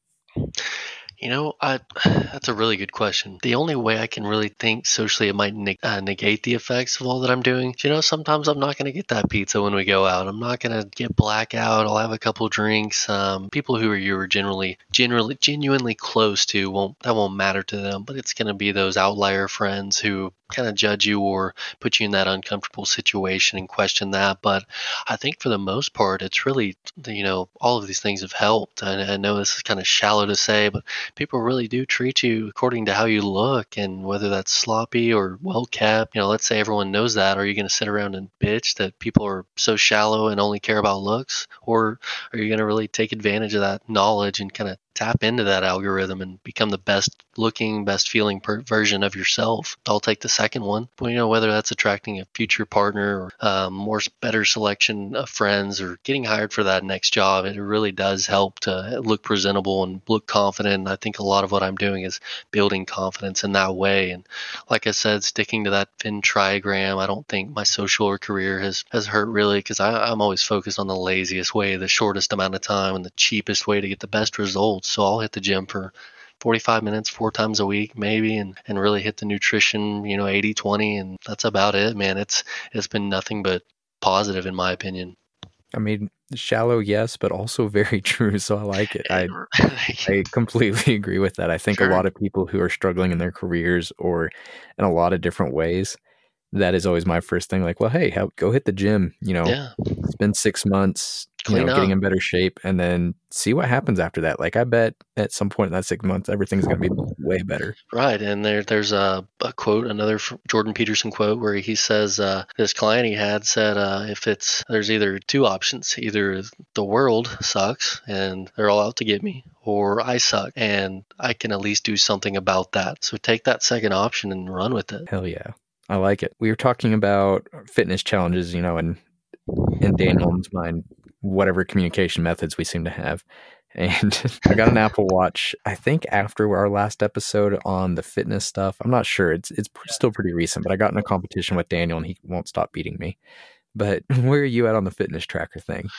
You know, I, that's a really good question. The only way I can really think socially it might neg- uh, negate the effects of all that I'm doing, you know, sometimes I'm not going to get that pizza when we go out. I'm not going to get blackout. I'll have a couple drinks. Um, people who are you are generally, generally, genuinely close to won't that won't matter to them. But it's going to be those outlier friends who kind of judge you or put you in that uncomfortable situation and question that. But I think for the most part, it's really, you know, all of these things have helped. I, I know this is kind of shallow to say, but people really do treat you according to how you look and whether that's sloppy or well kept. You know, let's say everyone knows that. Are you going to sit around and bitch that people are so shallow and only care about looks? Or are you going to really take advantage of that knowledge and kind of tap into that algorithm and become the best looking, best feeling per- version of yourself. I'll take the second one. But, you know, whether that's attracting a future partner or um, more better selection of friends or getting hired for that next job, it really does help to look presentable and look confident. And I think a lot of what I'm doing is building confidence in that way. And like I said, sticking to that Venn triagram, I don't think my social or career has, has hurt really because I'm always focused on the laziest way, the shortest amount of time, and the cheapest way to get the best results. So I'll hit the gym for 45 minutes four times a week maybe and, and really hit the nutrition you know 80 20 and that's about it man. It's it's been nothing but positive in my opinion. I mean shallow yes but also very true so i like it. I i completely agree with that. I think sure. a lot of people who are struggling in their careers or in a lot of different ways that is always my first thing like well hey how, go hit the gym you know yeah. spend six months, you Clean know, getting in better shape, and then see what happens after that. Like I bet at some point in that six months, everything's going to be way better. Right, and there there's a, a quote, another Jordan Peterson quote, where he says uh, this client he had said uh, if it's there's either two options, either the world sucks and they're all out to get me, or I suck and I can at least do something about that. So take that second option and run with it. Hell yeah. I like it. We were talking about fitness challenges, you know, and in Daniel's mind, whatever communication methods we seem to have. And I got an Apple Watch. I think after our last episode on the fitness stuff, I'm not sure. It's it's still pretty recent, but I got in a competition with Daniel, and he won't stop beating me. But where are you at on the fitness tracker thing?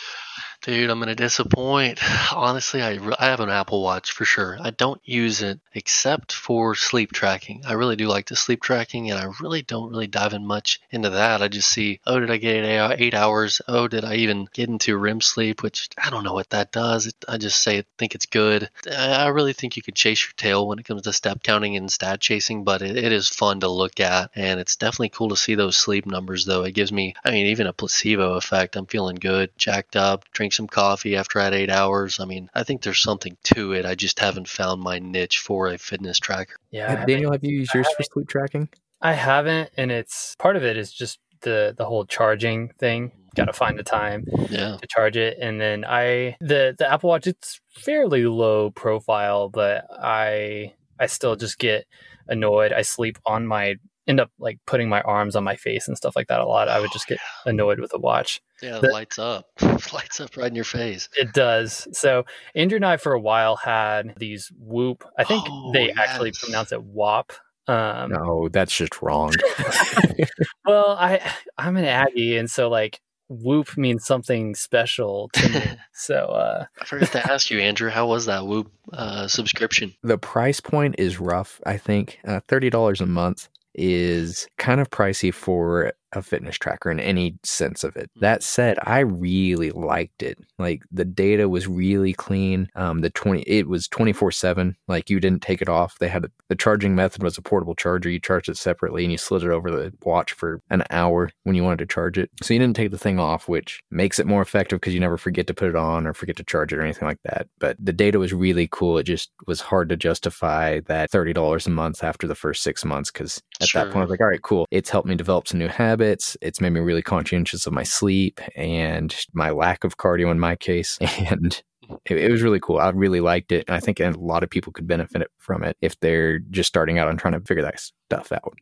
Dude, I'm gonna disappoint. Honestly, I, I have an Apple Watch for sure. I don't use it except for sleep tracking. I really do like the sleep tracking, and I really don't really dive in much into that. I just see, oh, did I get eight, hours? Oh, did I even get into REM sleep? Which I don't know what that does. I just say think it's good. I, I really think you could chase your tail when it comes to step counting and stat chasing, but it, it is fun to look at, and it's definitely cool to see those sleep numbers. Though it gives me, I mean, even a placebo effect. I'm feeling good, jacked up, drink some coffee after I had eight hours. I mean, I think there's something to it. I just haven't found my niche for a fitness tracker. Yeah, haven't- Daniel, have you used yours for sleep tracking? I haven't, and it's part of it is just the the whole charging thing. Got to find the time Yeah. to charge it, and then I the the Apple Watch. It's fairly low profile, but I I still just get annoyed. I sleep on my end up like putting my arms on my face and stuff like that a lot. I would just get annoyed with the watch. Yeah, The- lights up. lights up right in your face. It does. So Andrew and I for a while had these Whoop. I think Oh, they actually pronounce it WAP. Um, No, that's just wrong. Well, I I'm an Aggie, and so like Whoop means something special to me. so uh, I forgot to ask you, Andrew, how was that Whoop uh, subscription? the price point is rough. I think uh, thirty dollars a month is kind of pricey for a fitness tracker in any sense of it. That said, I really liked it. Like the data was really clean. Um, the twenty it was twenty four seven. Like you didn't take it off. They had the charging method was a portable charger. You charged it separately and you slid it over the watch for an hour when you wanted to charge it. So you didn't take the thing off, which makes it more effective because you never forget to put it on or forget to charge it or anything like that. But the data was really cool. It just was hard to justify that thirty dollars a month after the first six months because at that point I was like, all right, cool. It's helped me develop some new habits. It's made me really conscientious of my sleep and my lack of cardio in my case. And it, it was really cool. I really liked it. And I think a lot of people could benefit from it if they're just starting out and trying to figure that stuff out.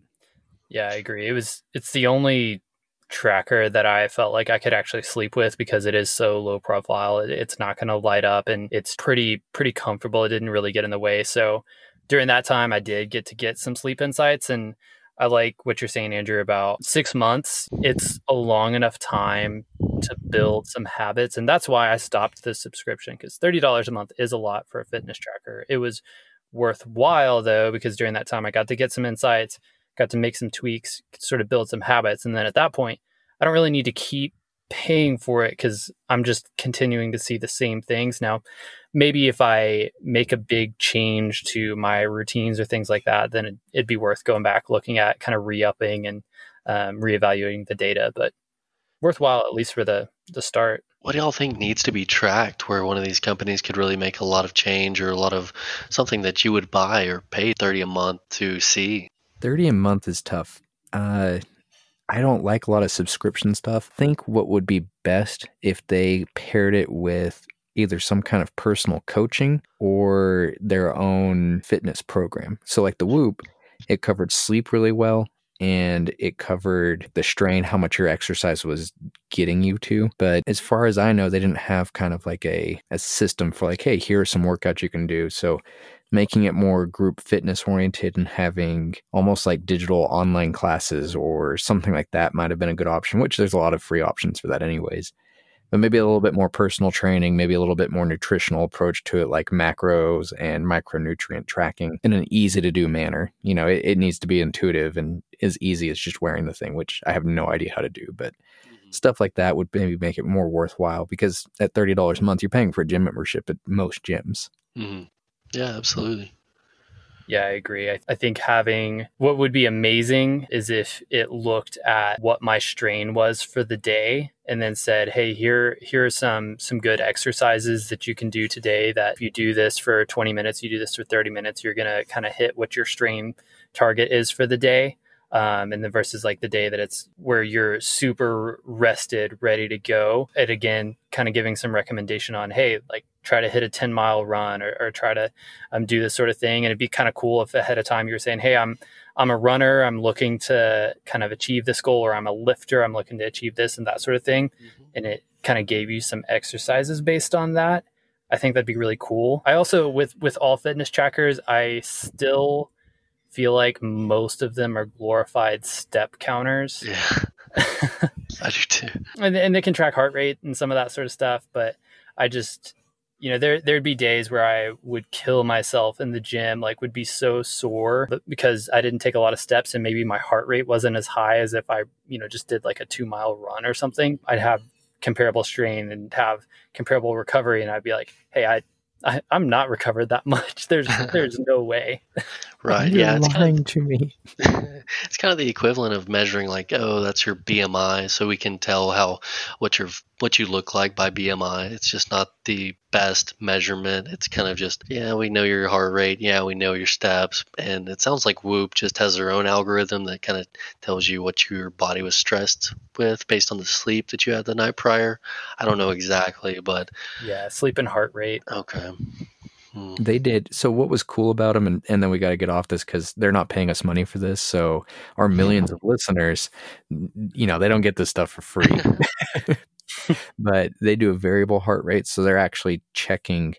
yeah, I agree. It was it's the only tracker that I felt like I could actually sleep with because it is so low profile. It, it's not going to light up, and it's pretty pretty comfortable. It didn't really get in the way. So during that time, I did get to get some sleep insights and. I like what you're saying, Andrew, about six months. It's a long enough time to build some habits. And that's why I stopped the subscription because $30 a month is a lot for a fitness tracker. It was worthwhile, though, because during that time I got to get some insights, got to make some tweaks, sort of build some habits. And then at that point, I don't really need to keep paying for it because I'm just continuing to see the same things. Now, maybe if I make a big change to my routines or things like that, then it, it'd be worth going back, looking at kind of re upping and um, reevaluating the data. But worthwhile, at least for the, the start. What do y'all think needs to be tracked where one of these companies could really make a lot of change or a lot of something that you would buy or pay 30 a month to see? 30 a month is tough. Uh, I don't like a lot of subscription stuff. think what would be best if they paired it with either some kind of personal coaching or their own fitness program. So, like the Whoop, it covered sleep really well and it covered the strain, how much your exercise was getting you to. But as far as I know, they didn't have kind of like a, a system for like, hey, here are some workouts you can do. So making it more group fitness oriented and having almost like digital online classes or something like that might have been a good option, which there's a lot of free options for that anyways. But maybe a little bit more personal training, maybe a little bit more nutritional approach to it, like macros and micronutrient tracking in an easy to do manner. You know, it, it needs to be intuitive and as easy as just wearing the thing, which I have no idea how to do. But stuff like that would maybe make it more worthwhile because at $30 a month, you're paying for a gym membership at most gyms. Mm-hmm. Yeah, absolutely. Yeah, I agree. I, I think having what would be amazing is if it looked at what my strain was for the day and then said, "Hey, here here are some some good exercises that you can do today. That if you do this for 20 minutes, you do this for 30 minutes, you're gonna kind of hit what your strain target is for the day." Um, and then versus like the day that it's where you're super rested, ready to go. And again, kind of giving some recommendation on, hey, like try to hit a 10 mile run or, or try to um, do this sort of thing. And it'd be kind of cool if ahead of time you were saying, hey, I'm I'm a runner, I'm looking to kind of achieve this goal, or I'm a lifter, I'm looking to achieve this and that sort of thing. Mm-hmm. And it kind of gave you some exercises based on that. I think that'd be really cool. I also with with all fitness trackers, I still feel like most of them are glorified step counters. Yeah. I do too. and, and they can track heart rate and some of that sort of stuff, but I just you know there there'd be days where I would kill myself in the gym like would be so sore because I didn't take a lot of steps and maybe my heart rate wasn't as high as if I you know just did like a 2 mile run or something I'd have comparable strain and have comparable recovery and I'd be like hey I I, am not recovered that much. There's there's no way. Right. You're yeah. It's lying kind of, to me. it's kind of the equivalent of measuring like, oh, that's your BMI, so we can tell how what your what you look like by BMI. It's just not the best measurement. It's kind of just, yeah, we know your heart rate. Yeah, we know your steps. And it sounds like Whoop just has their own algorithm that kind of tells you what your body was stressed with based on the sleep that you had the night prior. I don't know exactly, but. Yeah, sleep and heart rate. Okay. Hmm. They did. So what was cool about them, and, and then we got to get off this because they're not paying us money for this. So our millions of listeners, you know, they don't get this stuff for free. but they do a variable heart rate, so they're actually checking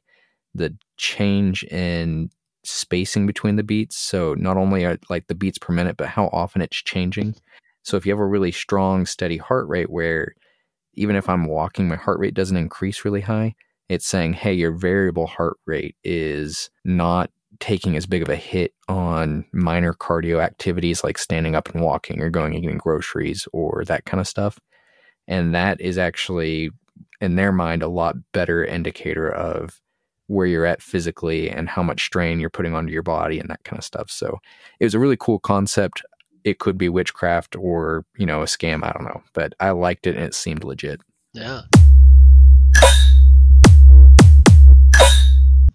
the change in spacing between the beats. So not only are like the beats per minute, but how often it's changing. So if you have a really strong, steady heart rate where even if I'm walking, my heart rate doesn't increase really high, it's saying, hey, your variable heart rate is not taking as big of a hit on minor cardio activities like standing up and walking or going and getting groceries or that kind of stuff. And that is actually, in their mind, a lot better indicator of where you're at physically and how much strain you're putting onto your body and that kind of stuff. So it was a really cool concept. It could be witchcraft or, you know, a scam. I don't know. But I liked it and it seemed legit. Yeah.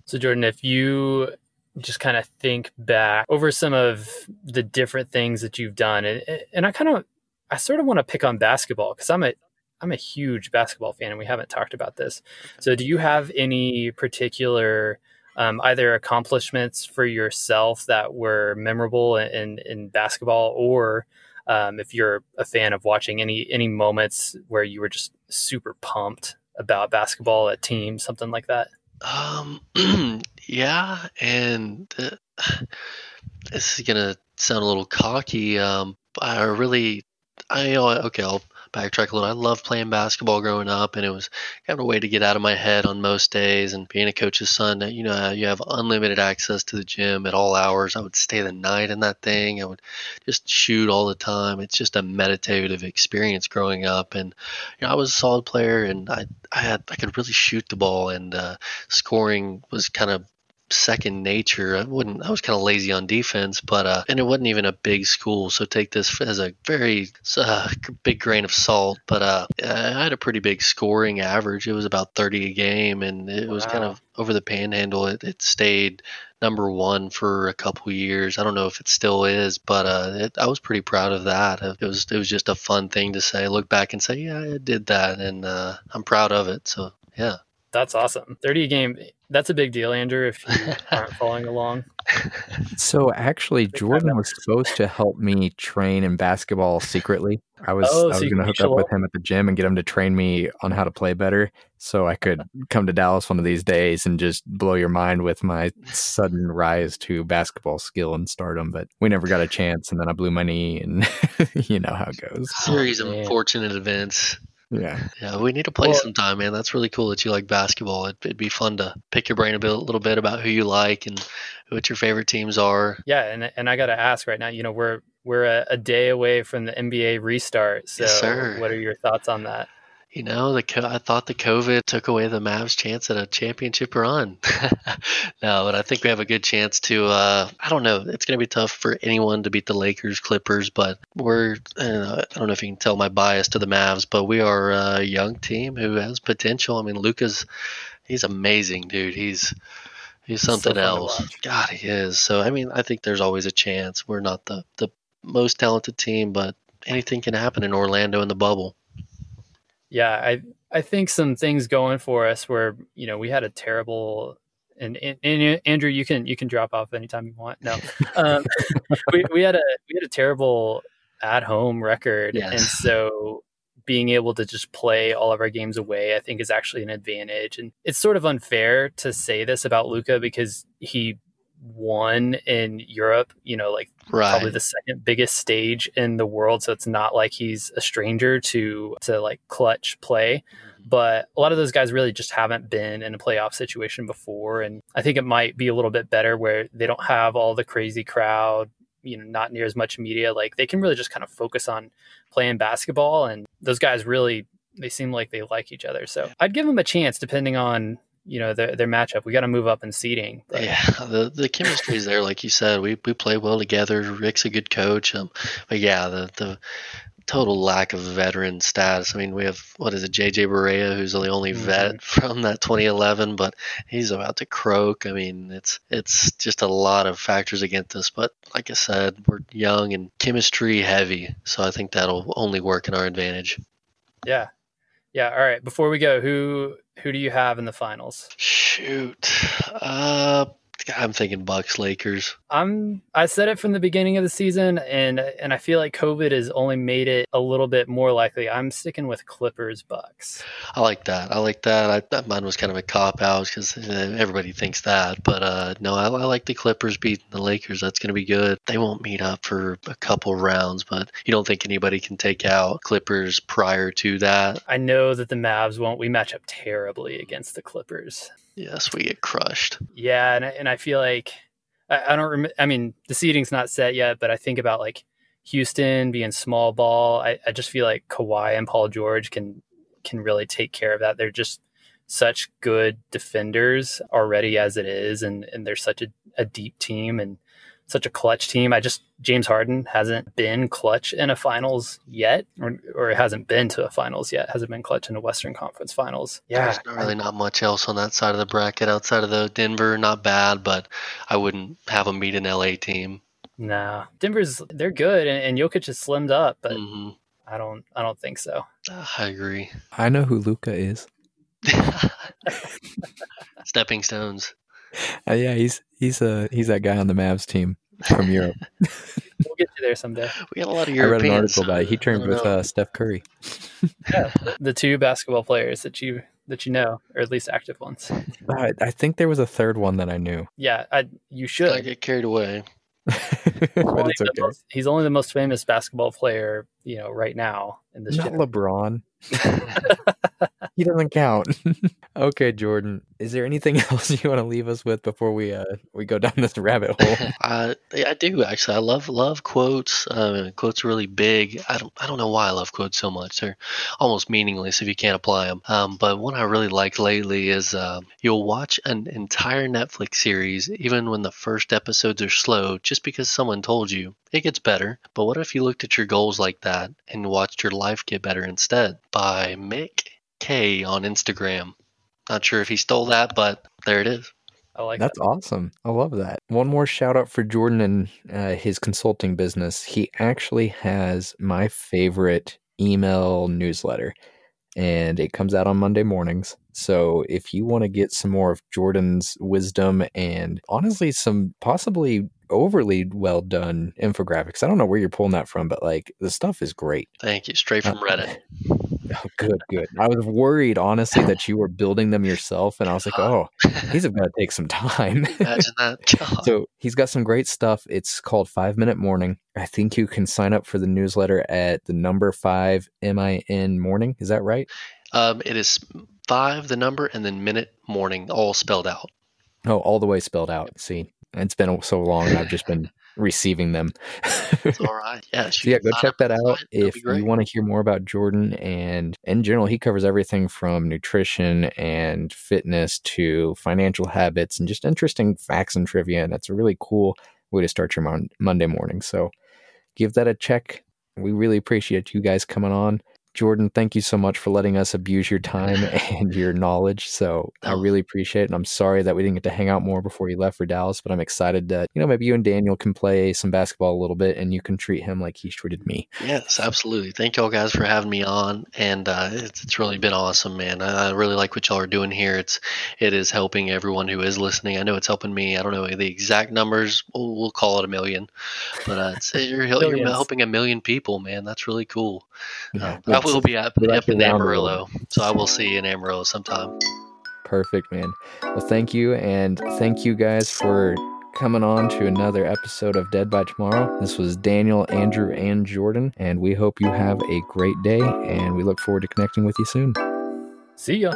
So, Jordan, if you just kind of think back over some of the different things that you've done, and, and I kind of, I sort of want to pick on basketball because I'm a, I'm a huge basketball fan, and we haven't talked about this. So, do you have any particular um, either accomplishments for yourself that were memorable in in basketball, or um, if you're a fan of watching any any moments where you were just super pumped about basketball, a team, something like that? Um, yeah, and uh, this is gonna sound a little cocky. Um, I really, I okay, I'll backtrack a little. I loved playing basketball growing up, and it was kind of a way to get out of my head on most days. And being a coach's son, you know, you have unlimited access to the gym at all hours. I would stay the night in that thing. I would just shoot all the time. It's just a meditative experience growing up. And you know, I was a solid player, and I I had I could really shoot the ball, and uh, scoring was kind of second nature. I wouldn't. I was kind of lazy on defense, but uh, and it wasn't even a big school, so take this as a very uh, big grain of salt. But uh, I had a pretty big scoring average. It was about thirty a game, and it wow. was kind of over the panhandle. It, it stayed number one for a couple years. I don't know if it still is, but uh, it, I was pretty proud of that. It was it was just a fun thing to say. Look back and say, yeah, I did that, and uh, I'm proud of it. So yeah. That's awesome. 30 a game. That's a big deal, Andrew, if you aren't following along. So actually, Jordan was supposed to help me train in basketball secretly. I was oh, I was so going to hook up with him at the gym and get him to train me on how to play better, so I could come to Dallas one of these days and just blow your mind with my sudden rise to basketball skill and stardom. But we never got a chance, and then I blew my knee, and you know how it goes. Series oh, of unfortunate events. Yeah. Yeah, we need to play well, sometime, man. That's really cool that you like basketball. It'd, it'd, be fun to pick your brain a, bit, a little bit about who you like and what your favorite teams are. Yeah, and and I got to ask right now, you know, we're we're a, a, day away from the NBA restart. So yes, what are your thoughts on that? You know, the I thought the COVID took away the Mavs' chance at a championship run. no, but I think we have a good chance to. Uh, I don't know. It's going to be tough for anyone to beat the Lakers, Clippers, but we're. Uh, I don't know if you can tell my bias to the Mavs, but we are a young team who has potential. I mean, Luka's. He's amazing, dude. He's he's something so else. God, he is. So I mean, I think there's always a chance. We're not the the most talented team, but anything can happen in Orlando in the bubble yeah, I I think some things going for us where you know we had a terrible and, and, and, Andrew, you can you can drop off anytime you want. No, um, we, we had a we had a terrible at home record, yes. and so being able to just play all of our games away, I think, is actually an advantage. And it's sort of unfair to say this about Luka because he won in Europe, you know, like right. probably the second biggest stage in the world. So it's not like he's a stranger to to like clutch play. Mm-hmm. But a lot of those guys really just haven't been in a playoff situation before. And I think it might be a little bit better where they don't have all the crazy crowd, you know, not near as much media. Like they can really just kind of focus on playing basketball. And those guys really they seem like they like each other. So I'd give them a chance depending on you know their their matchup. We got to move up in seeding. But. Yeah, the the chemistry is there, like you said. We we play well together. Rick's a good coach. Um, but yeah, the the total lack of veteran status. I mean, we have what is it, JJ Barea, who's the only mm-hmm. vet from that 2011, but he's about to croak. I mean, it's it's just a lot of factors against us. But like I said, we're young and chemistry heavy, so I think that'll only work in our advantage. Yeah, yeah. All right. Before we go, who who do you have in the finals? Shoot. Uh, I'm thinking Bucks Lakers. I'm I said it from the beginning of the season and and I feel like COVID has only made it a little bit more likely. I'm sticking with Clippers Bucks. I like that. I like that. I thought mine was kind of a cop out because uh, everybody thinks that, but uh, no, I, I, like the Clippers beating the Lakers. That's going to be good. They won't meet up for a couple rounds, but you don't think anybody can take out Clippers prior to that? I know that the Mavs won't. We match up terribly against the Clippers. Yes, we get crushed. Yeah, and and I feel like I, I don't. Rem- I mean, the seating's not set yet, but I think about like Houston being small ball. I, I just feel like Kawhi and Paul George can can really take care of that. They're just such good defenders already as it is, and and they're such a, a deep team. And such a clutch team. I just James Harden hasn't been clutch in a finals yet, or, or hasn't been to a finals yet. Hasn't been clutch in a Western Conference Finals. Yeah, there's not really not much else on that side of the bracket outside of the Denver. Not bad, but I wouldn't have them beat an LA team. No, Denver's they're good, and, and Jokic has slimmed up, but mm-hmm. I don't I don't think so. Uh, I agree. I know who Luka is. Stepping stones. Uh, yeah, he's he's a he's that guy on the Mavs team from Europe. we'll get you there someday. We got a lot of Europeans. I read an article about it. He trained with uh, Steph Curry. yeah, the two basketball players that you that you know, or at least active ones. I, I think there was a third one that I knew. Yeah, I, you should. I get carried away. but it's okay. Most, he's only the most famous basketball player, you know, right now in this. Not LeBron. He doesn't count. okay, Jordan. Is there anything else you want to leave us with before we uh we go down this rabbit hole? uh, I do actually. I love love quotes. Uh, quotes are really big. I don't I don't know why I love quotes so much. They're almost meaningless if you can't apply them. Um, but one I really like lately is uh, you'll watch an entire Netflix series even when the first episodes are slow, just because someone told you it gets better. But what if you looked at your goals like that and watched your life get better instead? By Mick K on Instagram. Not sure if he stole that, but there it is. I like that. That's that. awesome. I love that. One more shout out for Jordan and uh, his consulting business. He actually has my favorite email newsletter, and it comes out on Monday mornings. So if you want to get some more of Jordan's wisdom and honestly some possibly overly well done infographics, I don't know where you're pulling that from, but like the stuff is great. Thank you. Straight from uh, Reddit. Oh, good, good. I was worried, honestly, that you were building them yourself, and I was like, "Oh, these have got to take some time." Imagine that. God. So he's got some great stuff. It's called Five Minute Morning. I think you can sign up for the newsletter at the number five M I N Morning. Is that right? Um, it is five, the number, and then minute morning, all spelled out. Oh, all the way spelled out. See, It's been so long, I've just been receiving them. It's all right. Yeah, So yeah, go check that out. If you want to hear more about Jordan. And in general, he covers everything from nutrition and fitness to financial habits and just interesting facts and trivia. And it's a really cool way to start your mon- Monday morning. So give that a check. We really appreciate you guys coming on. Jordan, thank you so much for letting us abuse your time and your knowledge. So I Oh. really appreciate it. And I'm sorry that we didn't get to hang out more before you left for Dallas, but I'm excited that, you know, maybe you and Daniel can play some basketball a little bit and you can treat him like he's treated me. Yes, absolutely. Thank y'all guys for having me on, and uh, it's, it's really been awesome, man. I, I really like what y'all are doing here. It's it is helping everyone who is listening. I know it's helping me. I don't know the exact numbers. We'll, we'll call it a million, but uh, it's, you're, you're helping a million people, man. That's really cool. Yeah, Um, I will be up, we up in Amarillo, so I will see you in Amarillo sometime. Perfect, man. Well, thank you. And thank you guys for coming on to another episode of Dead by Tomorrow. This was Daniel, Andrew, and Jordan. And we hope you have a great day. And we look forward to connecting with you soon. See ya.